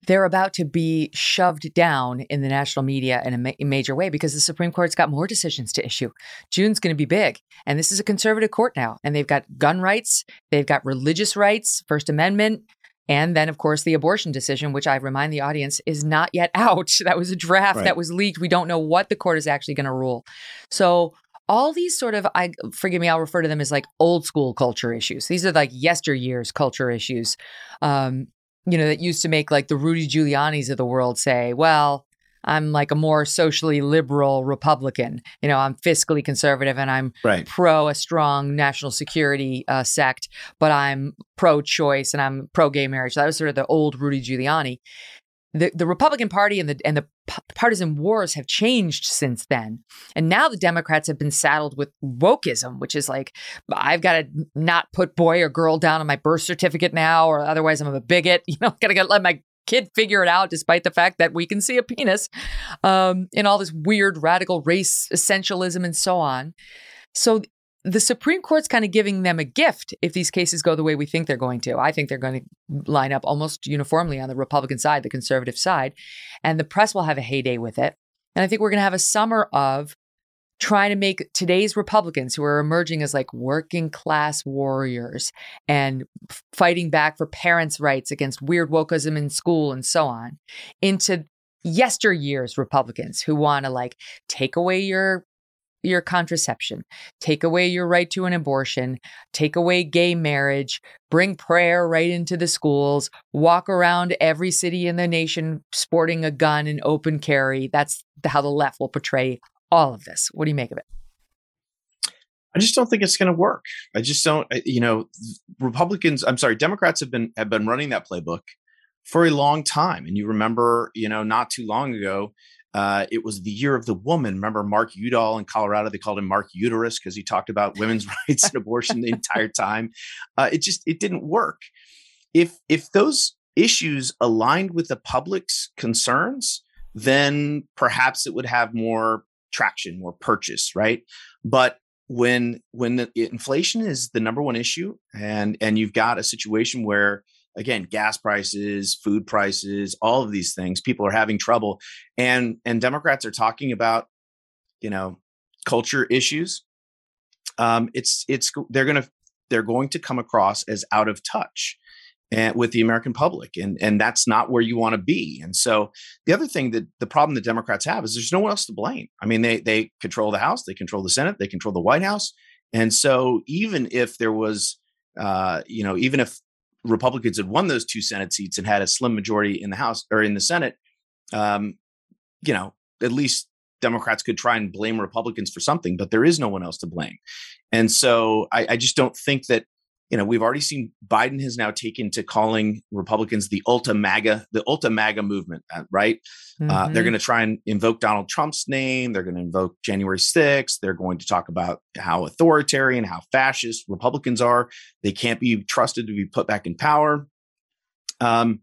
they're about to be shoved down in the national media in a ma- major way because the Supreme Court's got more decisions to issue. June's going to be big. And this is a conservative court now. And they've got gun rights, they've got religious rights, First Amendment, and then, of course, the abortion decision, which I remind the audience is not yet out. That was a draft Right. that was leaked. We don't know what the court is actually going to rule. So, all these sort of, I forgive me, I'll refer to them as like old school culture issues. These are like yesteryear's culture issues. Um, you know, that used to make like the Rudy Giuliani's of the world say, well, I'm like a more socially liberal Republican. You know, I'm fiscally conservative and I'm right. pro a strong national security uh, sect, but I'm pro choice and I'm pro gay marriage. That was sort of the old Rudy Giuliani. The, the Republican Party and the and the partisan wars have changed since then. And now the Democrats have been saddled with wokeism, which is like, I've got to not put boy or girl down on my birth certificate now, or otherwise I'm a bigot. You know, got to let my kid figure it out, despite the fact that we can see a penis, um, and all this weird radical race essentialism and so on. So the Supreme Court's kind of giving them a gift if these cases go the way we think they're going to. I think they're going to line up almost uniformly on the Republican side, the conservative side, and the press will have a heyday with it. And I think we're going to have a summer of trying to make today's Republicans who are emerging as like working class warriors and fighting back for parents' rights against weird wokeism in school and so on into yesteryear's Republicans who want to like take away your your contraception, take away your right to an abortion, take away gay marriage, bring prayer right into the schools, walk around every city in the nation sporting a gun and open carry. That's how the left will portray all of this. What do you make of it? I just don't think it's going to work. I just don't. You know, Republicans. I'm sorry, Democrats have been have been running that playbook for a long time. And you remember, you know, not too long ago, uh, it was the year of the woman. Remember Mark Udall in Colorado? They called him Mark Uterus because he talked about women's rights and abortion the entire time. Uh, it just it didn't work. If if those issues aligned with the public's concerns, then perhaps it would have more traction, more purchase, right? But when when the inflation is the number one issue, and and you've got a situation where again gas prices food prices all of these things people are having trouble and and democrats are talking about you know culture issues um it's it's they're going to they're going to come across as out of touch and with the American public, and and that's not where you want to be. And so the other thing that the problem the Democrats have is there's no one else to blame. I mean, they they control the House, they control the Senate, they control the White House, and so even if there was, uh, you know, even if Republicans had won those two Senate seats and had a slim majority in the House or in the Senate, um, you know, at least Democrats could try and blame Republicans for something, but there is no one else to blame. And so I, I just don't think that you know, we've already seen Biden has now taken to calling Republicans the ultra MAGA, the ultra MAGA movement, uh, right? Mm-hmm. Uh, they're mm-hmm. going to try and invoke Donald Trump's name. They're going to invoke January 6th. They're going to talk about how authoritarian, how fascist Republicans are. They can't be trusted to be put back in power. Um,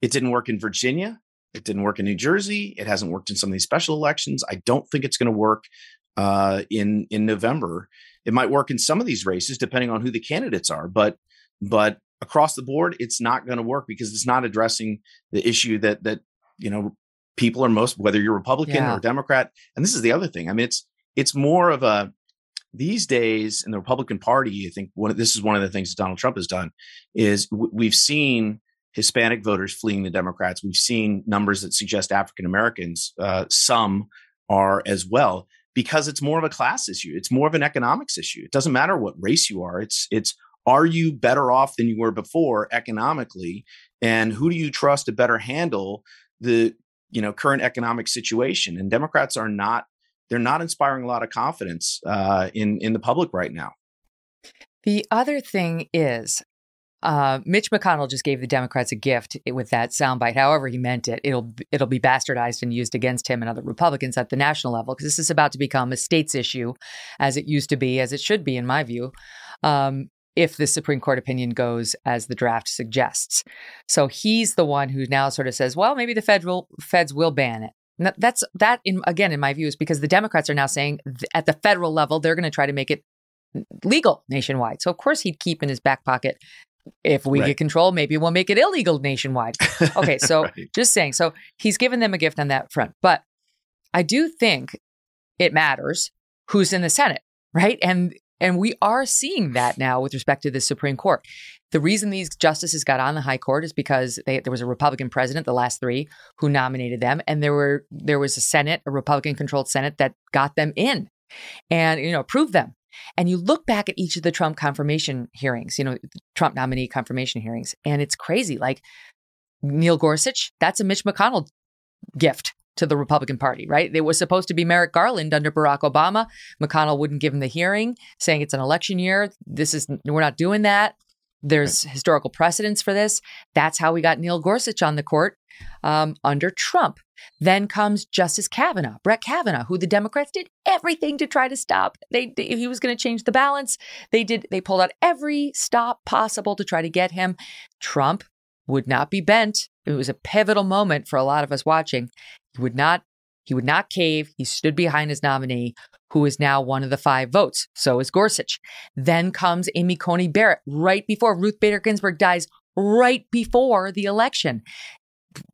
it didn't work in Virginia. It didn't work in New Jersey. It hasn't worked in some of these special elections. I don't think it's going to work uh, in in November. It might work in some of these races, depending on who the candidates are, but but across the board, it's not going to work because it's not addressing the issue that that you know people are most whether you're Republican yeah. or Democrat. And this is the other thing. I mean, it's it's more of a these days in the Republican Party. I think one of, this is one of the things that Donald Trump has done is w- we've seen Hispanic voters fleeing the Democrats. We've seen numbers that suggest African Americans, uh, some are as well because it's more of a class issue. It's more of an economics issue. It doesn't matter what race you are. It's it's are you better off than you were before economically and who do you trust to better handle the you know current economic situation and democrats are not they're not inspiring a lot of confidence uh, in in the public right now the other thing is uh, Mitch McConnell just gave the Democrats a gift with that soundbite. However, he meant it. It'll it'll be bastardized and used against him and other Republicans at the national level because this is about to become a states issue, as it used to be, as it should be, in my view. Um, if the Supreme Court opinion goes as the draft suggests, so he's the one who now sort of says, "Well, maybe the federal feds will ban it." that's that. In again, in my view, is because the Democrats are now saying at the federal level they're going to try to make it legal nationwide. So of course he'd keep in his back pocket if we right. get control, maybe we'll make it illegal nationwide. Okay, so right. just saying. So he's given them a gift on that front. But I do think it matters who's in the Senate, right? And and we are seeing that now with respect to the Supreme Court. The reason these justices got on the High Court is because they, there was a Republican president, the last three, who nominated them, and there were there was a Senate, a Republican-controlled Senate that got them in, and you know approved them. And you look back at each of the Trump confirmation hearings, you know, Trump nominee confirmation hearings, and it's crazy. Like Neil Gorsuch, that's a Mitch McConnell gift. to the Republican Party, right? It was supposed to be Merrick Garland under Barack Obama. McConnell wouldn't give him the hearing, saying it's an election year. This is, we're not doing that. There's historical precedence for this. That's how we got Neil Gorsuch on the court um, under Trump. Then comes Justice Kavanaugh, Brett Kavanaugh, who the Democrats did everything to try to stop. They, they he was going to change the balance. They did. They pulled out every stop possible to try to get him. Trump would not be bent. It was a pivotal moment for a lot of us watching. He would not. He would not cave. He stood behind his nominee, who is now one of the five votes. So is Gorsuch. Then comes Amy Coney Barrett right before Ruth Bader Ginsburg dies, right before the election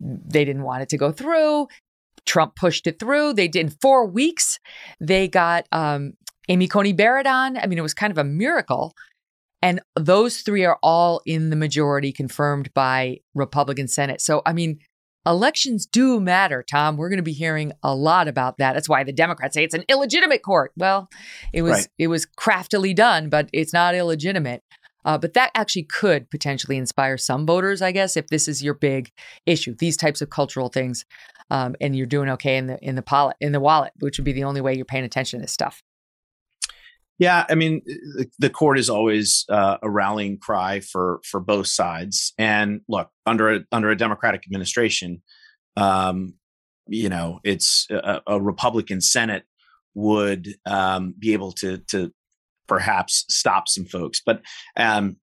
they didn't want it to go through. Trump pushed it through. They did in four weeks. They got um, Amy Coney Barrett on. I mean, it was kind of a miracle. And those three are all in the majority, confirmed by Republican Senate. So, I mean, elections do matter, Tom. We're going to be hearing a lot about that. That's why the Democrats say it's an illegitimate court. Well, it was right. it was craftily done, but it's not illegitimate. Uh, but that actually could potentially inspire some voters, I guess, if this is your big issue, these types of cultural things, um, and you're doing okay in the in the wallet, in the wallet, which would be the only way you're paying attention to this stuff. Yeah, I mean, the, court is always uh, a rallying cry for for both sides. And look, under a, under a Democratic administration, um, you know, it's a, a Republican Senate would um, be able to to perhaps stop some folks. But um,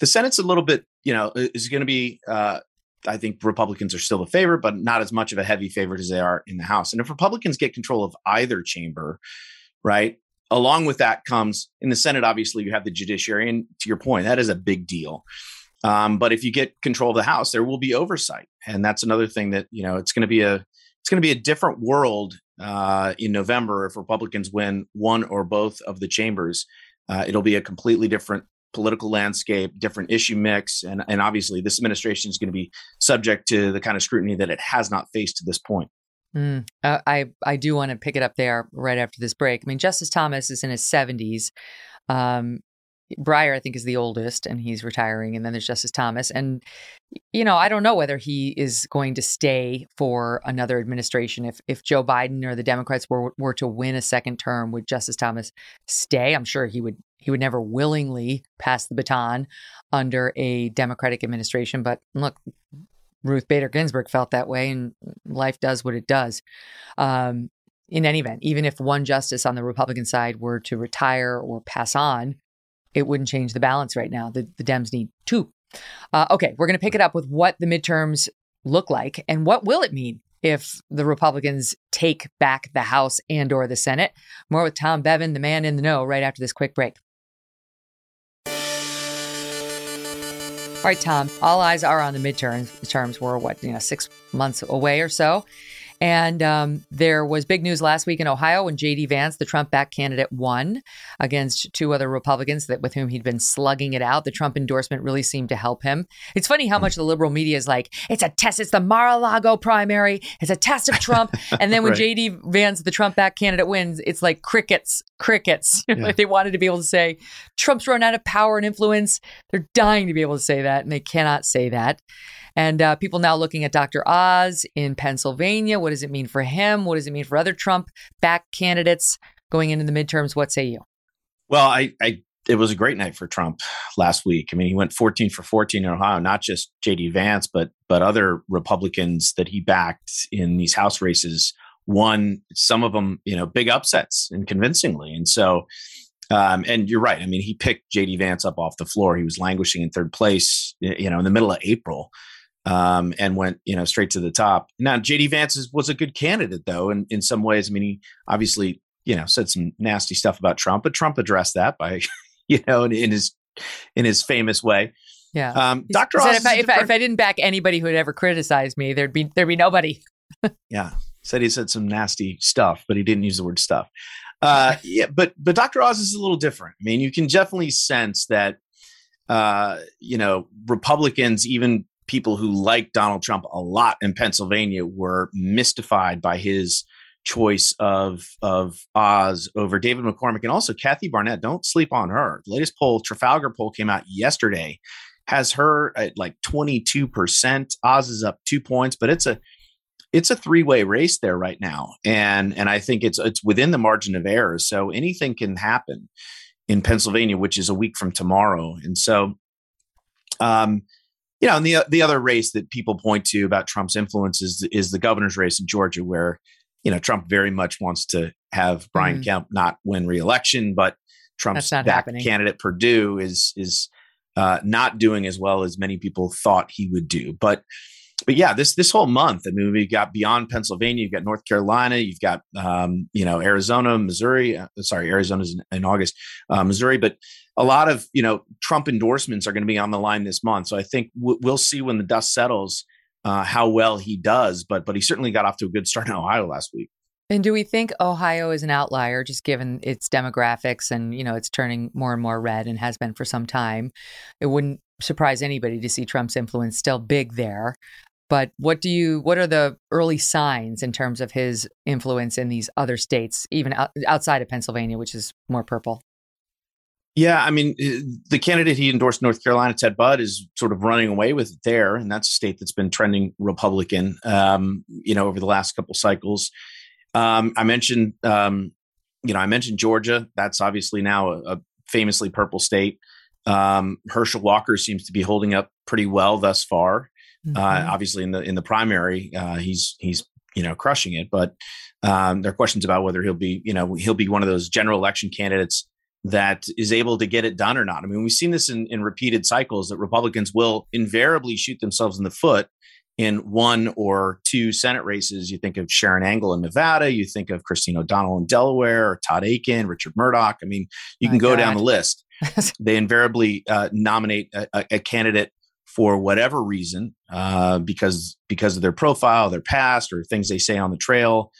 the Senate's a little bit, you know, is going to be. Uh, I think Republicans are still a favorite, but not as much of a heavy favorite as they are in the House. And if Republicans get control of either chamber, right, along with that comes in the Senate. Obviously, you have the judiciary, and to your point, that is a big deal. Um, but if you get control of the House, there will be oversight, and that's another thing that you know it's going to be a it's going to be a different world uh, in November if Republicans win one or both of the chambers. Uh, it'll be a completely different political landscape, different issue mix, and and obviously this administration is going to be subject to the kind of scrutiny that it has not faced to this point. Mm, uh, I I do want to pick it up there right after this break. I mean, Justice Thomas is in his seventies. Um, Breyer, I think, is the oldest, and he's retiring. And then there's Justice Thomas, and you know, I don't know whether he is going to stay for another administration. If if Joe Biden or the Democrats were were to win a second term, would Justice Thomas stay? I'm sure he would. He would never willingly pass the baton under a Democratic administration. But look, Ruth Bader Ginsburg felt that way, and life does what it does. Um, in any event, even if one justice on the Republican side were to retire or pass on, it wouldn't change the balance right now. The, the Dems need two. Uh, okay, we're going to pick it up with what the midterms look like and what will it mean if the Republicans take back the House and or the Senate. More with Tom Bevan, the man in the know, right after this quick break. All right, Tom, all eyes are on the midterms. The terms were what, you know, six months away or so. And um, there was big news last week in Ohio when J.D. Vance, the Trump-backed candidate, won against two other Republicans that with whom he'd been slugging it out. The Trump endorsement really seemed to help him. It's funny how much the liberal media is like, "It's a test. It's the Mar-a-Lago primary. It's a test of Trump." And then when right. J.D. Vance, the Trump-backed candidate, wins, it's like crickets, crickets. Yeah. they wanted to be able to say Trump's run out of power and influence. They're dying to be able to say that, and they cannot say that. And uh, people now looking at Dr. Oz in Pennsylvania. What does it mean for him? What does it mean for other Trump back candidates going into the midterms? What say you? Well, I, I it was a great night for Trump last week. I mean, he went 14 for 14 in Ohio, not just JD Vance, but but other Republicans that he backed in these House races won some of them, you know, big upsets and convincingly. And so um, and you're right. I mean, he picked JD Vance up off the floor. He was languishing in third place, you know, in the middle of April um, and went you know straight to the top. Now JD Vance is, was a good candidate though, in in some ways. I mean, he obviously you know said some nasty stuff about Trump, but Trump addressed that by you know in, in his in his famous way. Yeah, um, Dr. Oz if I, if, I, if I didn't back anybody who had ever criticized me, there'd be there'd be nobody. yeah, said he said some nasty stuff, but he didn't use the word stuff. Uh, yeah, but but Dr. Oz is a little different. I mean, you can definitely sense that uh, you know Republicans, even people who like Donald Trump a lot in Pennsylvania were mystified by his choice of of Oz over David McCormick and also Kathy Barnette. Don't sleep on her. The latest poll, Trafalgar poll, came out yesterday, has her at like 22%. Oz is up two points, but it's a it's a three way race there right now, and and I think it's it's within the margin of error. So anything can happen in Pennsylvania, which is a week from tomorrow, and so. Um, you know, and the the other race that people point to about Trump's influence is is the governor's race in Georgia, where you know Trump very much wants to have Brian mm. Kemp not win reelection, but Trump's back happening. candidate Perdue is is uh, not doing as well as many people thought he would do. But but yeah, this this whole month, I mean, we've got beyond Pennsylvania, you've got North Carolina, you've got um, you know Arizona, Missouri. Uh, sorry, Arizona's in, in August, uh, Missouri, but a lot of you know Trump endorsements are going to be on the line this month. So I think w- we'll see when the dust settles uh, how well he does. But but he certainly got off to a good start in Ohio last week. And do we think Ohio is an outlier, just given its demographics and you know it's turning more and more red and has been for some time? It wouldn't surprise anybody to see Trump's influence still big there. But what do you? What are the early signs in terms of his influence in these other states, even outside of Pennsylvania, which is more purple? Yeah, I mean, eh, the candidate he endorsed, North Carolina, Ted Budd, is sort of running away with it there, and that's a state that's been trending Republican, um, you know, over the last couple cycles. Um, I mentioned, um, you know, I mentioned Georgia. That's obviously now a, a famously purple state. Um, Herschel Walker seems to be holding up pretty well thus far. Uh, mm-hmm. Uh, obviously, in the in the primary, uh, he's he's you know crushing it. But um, there are questions about whether he'll be you know he'll be one of those general election candidates that is able to get it done or not. I mean, we've seen this in, in repeated cycles that Republicans will invariably shoot themselves in the foot in one or two Senate races. You think of Sharron Angle in Nevada, you think of Christine O'Donnell in Delaware, or Todd Akin, Richard Mourdock. I mean, you My can go God. down the list. they invariably uh, nominate a, a, candidate for whatever reason, uh, because because of their profile, their past, or things they say on the trail.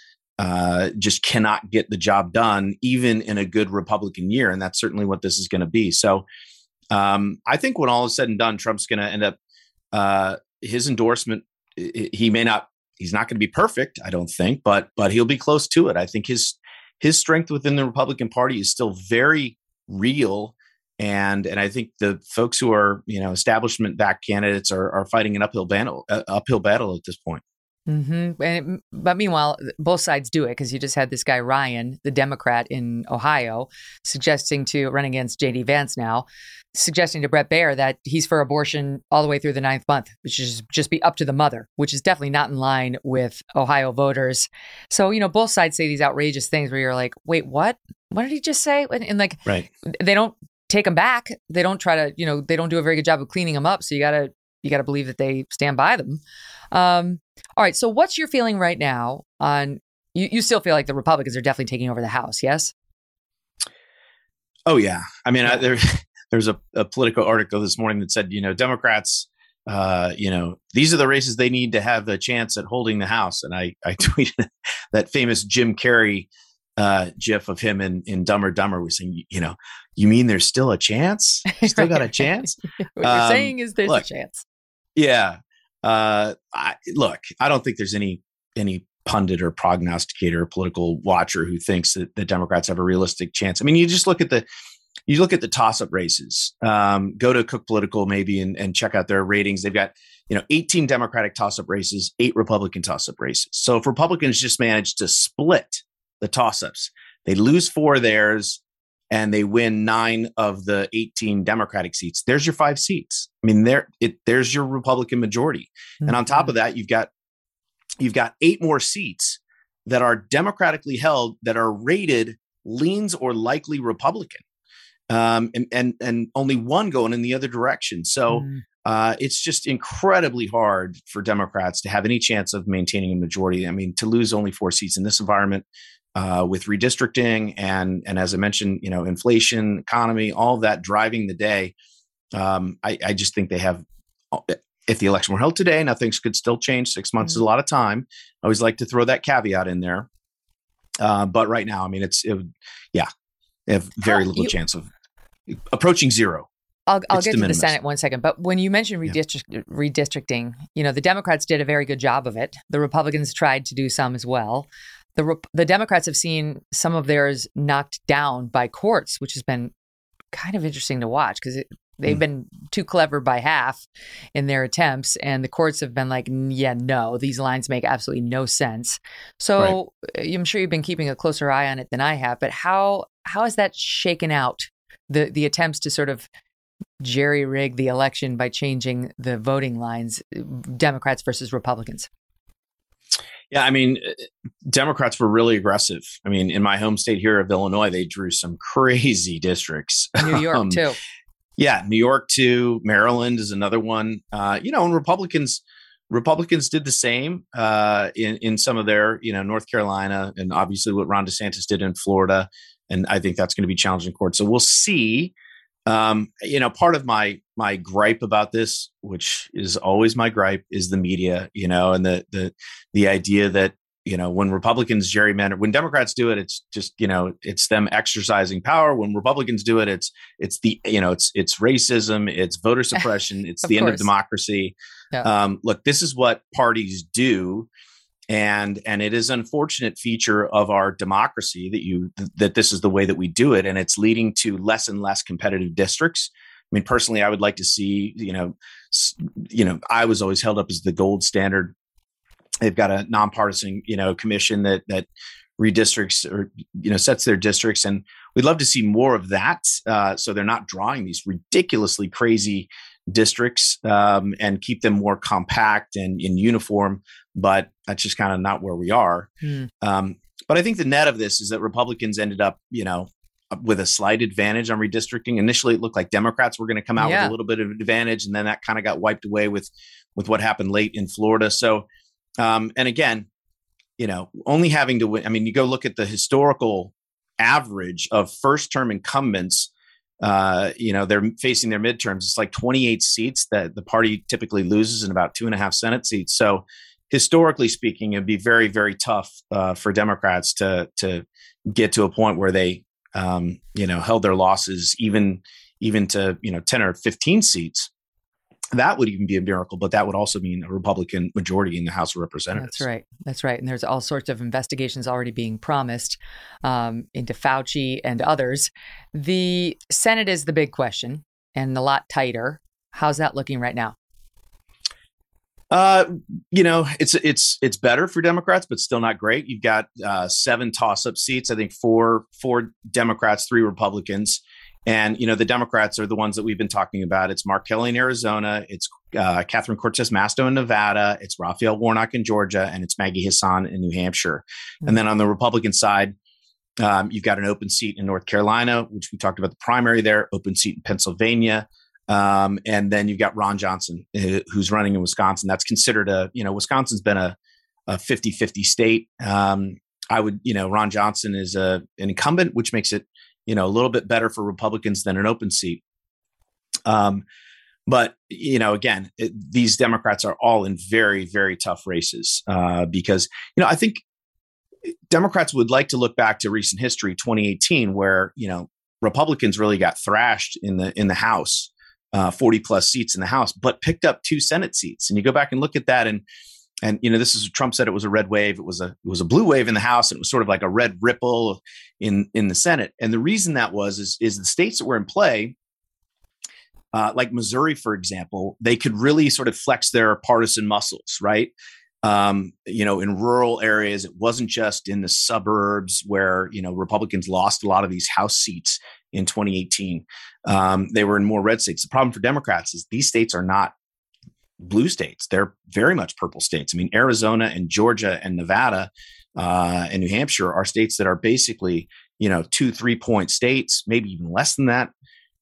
Uh, just cannot get the job done, even in a good Republican year, and that's certainly what this is going to be. So, um, I think when all is said and done, Trump's going to end up uh, his endorsement he may not he's not going to be perfect i don't think but but he'll be close to it i think his his strength within the republican party is still very real and and i think the folks who are you know establishment back candidates are are fighting an uphill battle uh, uphill battle at this point Mm-hmm. And, but meanwhile, both sides do it because you just had this guy Ryan, the Democrat in Ohio, suggesting to run against J.D. Vance now, suggesting to Bret Baier that he's for abortion all the way through the ninth month, which is just be up to the mother, which is definitely not in line with Ohio voters. So you know, both sides say these outrageous things where you're like, wait, what? What did he just say? And, and like, right. they don't take them back. They don't try to, you know, they don't do a very good job of cleaning them up. So you gotta you got to believe that they stand by them. Um, all right. So, what's your feeling right now on? You, you still feel like the Republicans are definitely taking over the House, yes? Oh yeah. I mean, I, there, there's a, a Politico article this morning that said, you know, Democrats, uh, you know, these are the races they need to have a chance at holding the House. And I, I tweeted that famous Jim Carrey uh, GIF of him in, in Dumber Dumber was saying, you know, you mean there's still a chance? Still got a chance? what um, you're saying is there's look, a chance. Yeah. Uh, I, look, I don't think there's any any pundit or prognosticator or political watcher who thinks that the Democrats have a realistic chance. I mean, you just look at the you look at the toss up races. Um, go to Cook Political maybe and, and check out their ratings. They've got you know 18 Democratic toss up races, eight Republican toss up races. So if Republicans just manage to split the toss ups, they lose four of theirs and they win nine of the 18 Democratic seats. There's your five seats. I mean, there it there's your Republican majority. Mm-hmm. And on top of that, you've got you've got eight more seats that are democratically held that are rated leans or likely Republican. Um, and, and and only one going in the other direction. So mm. uh, it's just incredibly hard for Democrats to have any chance of maintaining a majority. I mean, to lose only four seats in this environment uh, with redistricting and and as I mentioned, you know, inflation, economy, all of that driving the day. Um, I, I, just think they have. If the election were held today, now things could still change. Six months mm-hmm. is a lot of time. I always like to throw that caveat in there. Uh, but right now, I mean, it's it, yeah, they have very little you, chance of approaching zero. I'll, I'll get to the Senate one second, but when you mentioned redistrict, yeah. redistricting, you know the Democrats did a very good job of it. The Republicans tried to do some as well the the Democrats have seen some of theirs knocked down by courts, which has been kind of interesting to watch because They've Mm. been too clever by half in their attempts, and the courts have been like, yeah, no, these lines make absolutely no sense. So uh, I'm sure you've been keeping a closer eye on it than I have, but how how has that shaken out? The the attempts to sort of jerry rig the election by changing the voting lines, Democrats versus Republicans. Yeah, I mean, uh, Democrats were really aggressive. I mean, in my home state here of Illinois, they drew some crazy districts. New York Um, too. Yeah, New York too. Maryland is another one. Uh, you know, and Republicans Republicans did the same uh, in in some of their, you know, North Carolina, and obviously what Ron DeSantis did in Florida. And I think that's going to be challenging court. So we'll see. Um, you know, part of my my gripe about this, which is always my gripe, is the media. You know, and the the the idea that you know when Republicans gerrymander, when Democrats do it, it's just you know it's them exercising power. When Republicans do it, it's it's the you know it's it's racism, it's voter suppression, it's the end of democracy. Yeah. Um, look, this is what parties do, and and it is an unfortunate feature of our democracy that you that this is the way that we do it, and it's leading to less and less competitive districts. I mean, personally, I would like to see you know, you know, Iowa's always held up as the gold standard. They've got a nonpartisan you know commission that that redistricts or you know sets their districts, and we'd love to see more of that. Uh, so they're not drawing these ridiculously crazy districts um, and keep them more compact and in uniform. But that's just kind of not where we are. Hmm. Um, but I think the net of this is that Republicans ended up, you know, with a slight advantage on redistricting. Initially, it looked like Democrats were going to come out Yeah. with a little bit of advantage, and then that kind of got wiped away with with what happened late in Florida. So, um, and again, you know, only having to win. I mean, you go look at the historical average of first term incumbents. Uh, you know, they're facing their midterms. It's like 28 seats that the party typically loses in about two and a half Senate seats. So, historically speaking, it'd be very, very tough uh, for Democrats to to get to a point where they, um, you know, held their losses even even to you know 10 or 15 seats. That would even be a miracle, but that would also mean a Republican majority in the House of Representatives. That's right. That's right. And there's all sorts of investigations already being promised um, into Fauci and others. The Senate is the big question and a lot tighter. How's that looking right now? Uh, you know, it's it's it's better for Democrats, but still not great. You've got uh, seven toss-up seats. I think four four Democrats, three Republicans, and you know the Democrats are the ones that we've been talking about. It's Mark Kelly in Arizona, it's uh, Catherine Cortez Masto in Nevada, it's Raphael Warnock in Georgia, and it's Maggie Hassan in New Hampshire. And then on the Republican side, um, you've got an open seat in North Carolina, which we talked about the primary there, open seat in Pennsylvania. Um, and then you've got Ron Johnson, uh, who's running in Wisconsin. That's considered a, you know, Wisconsin's been a, a 50 50 state. Um, I would, you know, Ron Johnson is a, an incumbent, which makes it, you know, a little bit better for Republicans than an open seat. Um, but, you know, again, it, these Democrats are all in very, very tough races uh, because, you know, I think Democrats would like to look back to recent history, 2018, where, you know, Republicans really got thrashed in the in the House uh, 40 plus seats in the House, but picked up two Senate seats. And you go back and look at that, and and you know this is Trump said it was a red wave. It was a it was a blue wave in the House, and it was sort of like a red ripple in in the Senate. And the reason that was is is the states that were in play. Uh, like Missouri, for example, they could really sort of flex their partisan muscles, right? Um, you know, in rural areas, it wasn't just in the suburbs where you know Republicans lost a lot of these House seats in 2018. Um, they were in more red states. The problem for Democrats is these states are not blue states; they're very much purple states. I mean, Arizona and Georgia and Nevada uh, and New Hampshire are states that are basically you know two, three point states, maybe even less than that.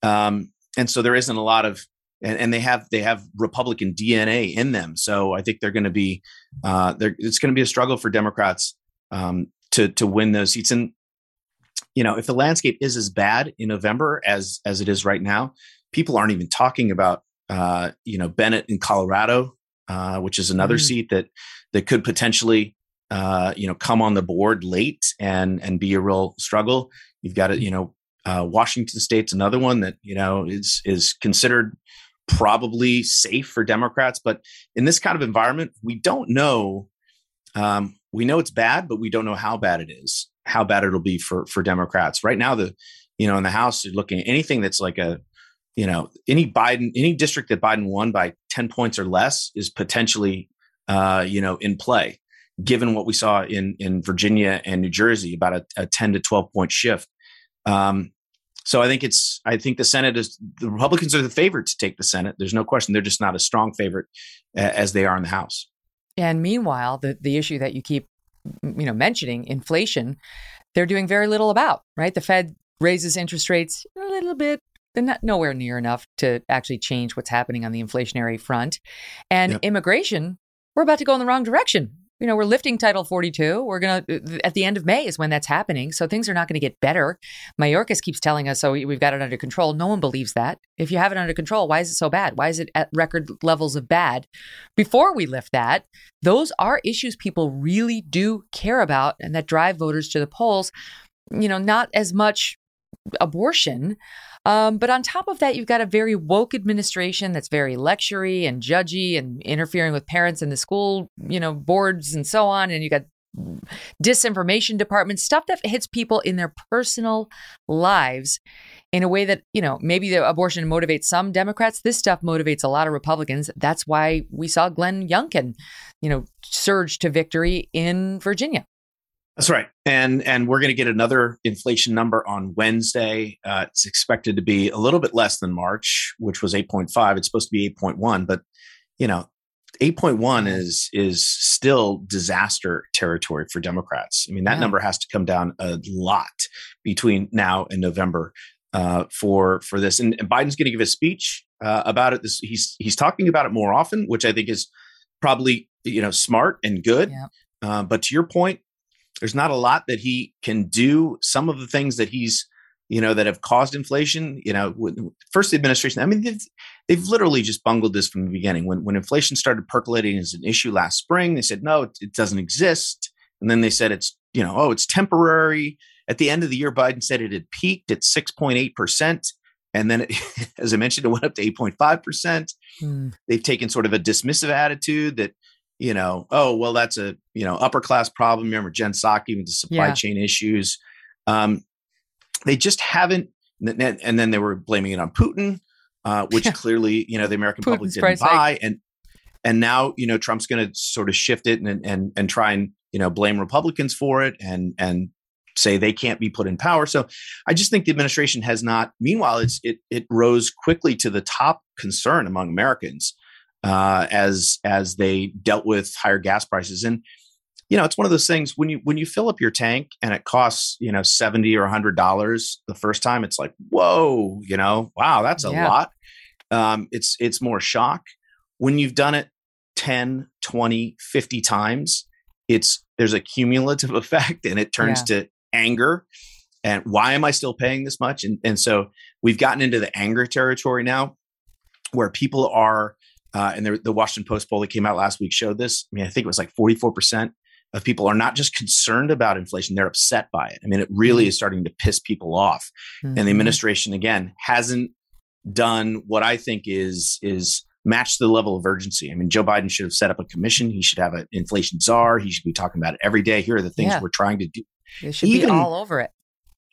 Um, and so there isn't a lot of and, and they have they have Republican DNA in them. So I think they're going to be, uh, it's going to be a struggle for Democrats um, to to win those seats. And you know, if the landscape is as bad in November as as it is right now, people aren't even talking about uh, you know Bennet in Colorado, uh, which is another Mm. seat that that could potentially uh, you know come on the board late and and be a real struggle. You've got it, you know. Uh, Washington State's another one that you know is is considered probably safe for Democrats, but in this kind of environment, we don't know. Um, we know it's bad, but we don't know how bad it is. How bad it'll be for for Democrats right now. The you know in the House, you're looking at anything that's like a you know, any Biden, any district that Biden won by 10 points or less is potentially, uh, you know, in play, given what we saw in, in Virginia and New Jersey, about a, a 10 to 12 point shift. Um, so I think it's, I think the Senate is, the Republicans are the favorite to take the Senate. There's no question. They're just not a strong favorite as they are in the House. And meanwhile, the, the issue that you keep, you know, mentioning, inflation, they're doing very little about, right? The Fed raises interest rates a little bit they're not nowhere near enough to actually change what's happening on the inflationary front. And yep. immigration, we're about to go in the wrong direction. You know, we're lifting Title 42. We're going uh, to, at the end of May is when that's happening. So things are not going to get better. Mayorkas keeps telling us, so oh, we've got it under control. No one believes that. If you have it under control, why is it so bad? Why is it at record levels of bad? Before we lift that, those are issues people really do care about and that drive voters to the polls. You know, not as much abortion, um, but on top of that, you've got a very woke administration that's very lectury and judgy and interfering with parents and the school, you know, boards and so on. And you got disinformation departments, stuff that hits people in their personal lives in a way that, you know, maybe the abortion motivates some Democrats. This stuff motivates a lot of Republicans. That's why we saw Glenn Youngkin, you know, surge to victory in Virginia. That's right, and and we're going to get another inflation number on Wednesday. Uh, it's expected to be a little bit less than March, which was eight point five. It's supposed to be eight point one, but you know, eight point one is is still disaster territory for Democrats. I mean, that yeah. number has to come down a lot between now and November uh, for for this. And, and Biden's going to give a speech uh, about it. This he's he's talking about it more often, which I think is probably you know smart and good. Yeah. Uh, but to your point, there's not a lot that he can do. Some of the things that he's, you know, that have caused inflation, you know, first the administration, I mean, they've, they've literally just bungled this from the beginning. When, when inflation started percolating as an issue last spring, they said, no, it, it doesn't exist. And then they said it's, you know, oh, it's temporary. At the end of the year, Biden said it had peaked at 6.8%. And then, it, as I mentioned, it went up to 8.5%. Mm. They've taken sort of a dismissive attitude that, you know, oh, well, that's a, you know, upper class problem. Remember Jen Psaki with the supply yeah. chain issues. Um, they just haven't, and then they were blaming it on Putin, uh, which clearly, you know, the American public didn't buy. Hike. And, and now, you know, Trump's going to sort of shift it and, and, and try and, you know, blame Republicans for it and, and say they can't be put in power. So I just think the administration has not, meanwhile, it's, it, it rose quickly to the top concern among Americans uh, as as they dealt with higher gas prices. And you know, it's one of those things when you when you fill up your tank and it costs you know seventy or hundred dollars the first time, it's like whoa, you know, wow, that's a yeah. lot. Um, it's it's more shock when you've done it 10 20 50 times it's there's a cumulative effect and it turns yeah. to anger and why am i still paying this much and, and so we've gotten into the anger territory now where people are uh, and the, the Washington Post poll that came out last week showed this. I mean, I think it was like 44% of people are not just concerned about inflation, they're upset by it. I mean, it really mm-hmm. is starting to piss people off. Mm-hmm. And the mm-hmm. administration, again, hasn't done what I think is is match the level of urgency. I mean, Joe Biden should have set up a commission. He should have an inflation czar. He should be talking about it every day. Here are the things yeah. we're trying to do. It should Even, be all over it.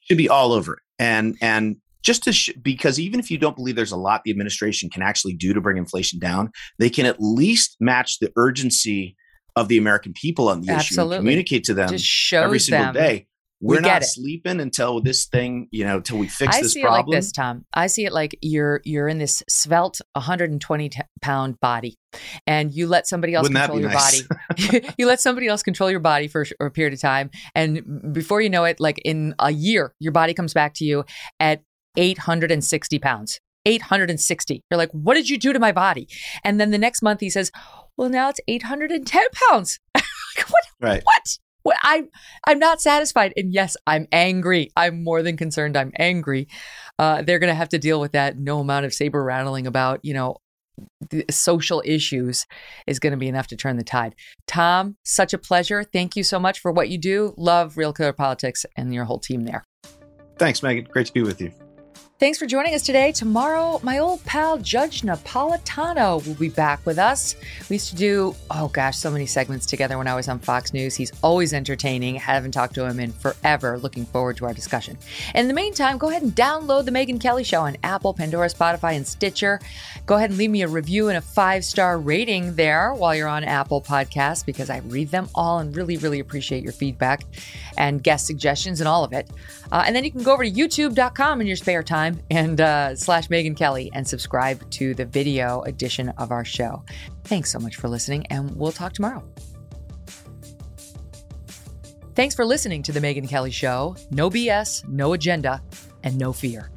Should be all over it. And and just to sh- because even if you don't believe there's a lot the administration can actually do to bring inflation down, they can at least match the urgency of the American people on the Absolutely. issue and communicate to them every single them. day. We're we not sleeping until this thing, you know, until we fix I this see problem. It like this, Tom. I see it like you're you're in this svelte 120 pound body, and you let somebody else Wouldn't control your nice? body. you let somebody else control your body for a period of time, and before you know it, like in a year, your body comes back to you at 860 pounds. 860. You're like, what did you do to my body? And then the next month he says, well, now it's 810 pounds. like, what? Right. What? What? I, I'm not satisfied. And yes, I'm angry. I'm more than concerned. I'm angry. Uh, they're going to have to deal with that. No amount of saber rattling about, you know, social issues is going to be enough to turn the tide. Tom, such a pleasure. Thank you so much for what you do. Love RealClearPolitics and your whole team there. Thanks, Megyn. Great to be with you. Thanks for joining us today. Tomorrow, my old pal Judge Napolitano will be back with us. We used to do, oh gosh, so many segments together when I was on Fox News. He's always entertaining. Haven't talked to him in forever. Looking forward to our discussion. In the meantime, go ahead and download The Megyn Kelly Show on Apple, Pandora, Spotify, and Stitcher. Go ahead and leave me a review and a five star rating there while you're on Apple Podcasts because I read them all and really, really appreciate your feedback and guest suggestions and all of it. Uh, and then you can go over to youtube.com in your spare time and uh, slash Megyn Kelly and subscribe to the video edition of our show. Thanks so much for listening, and we'll talk tomorrow. Thanks for listening to The Megyn Kelly Show. No BS, no agenda, and no fear.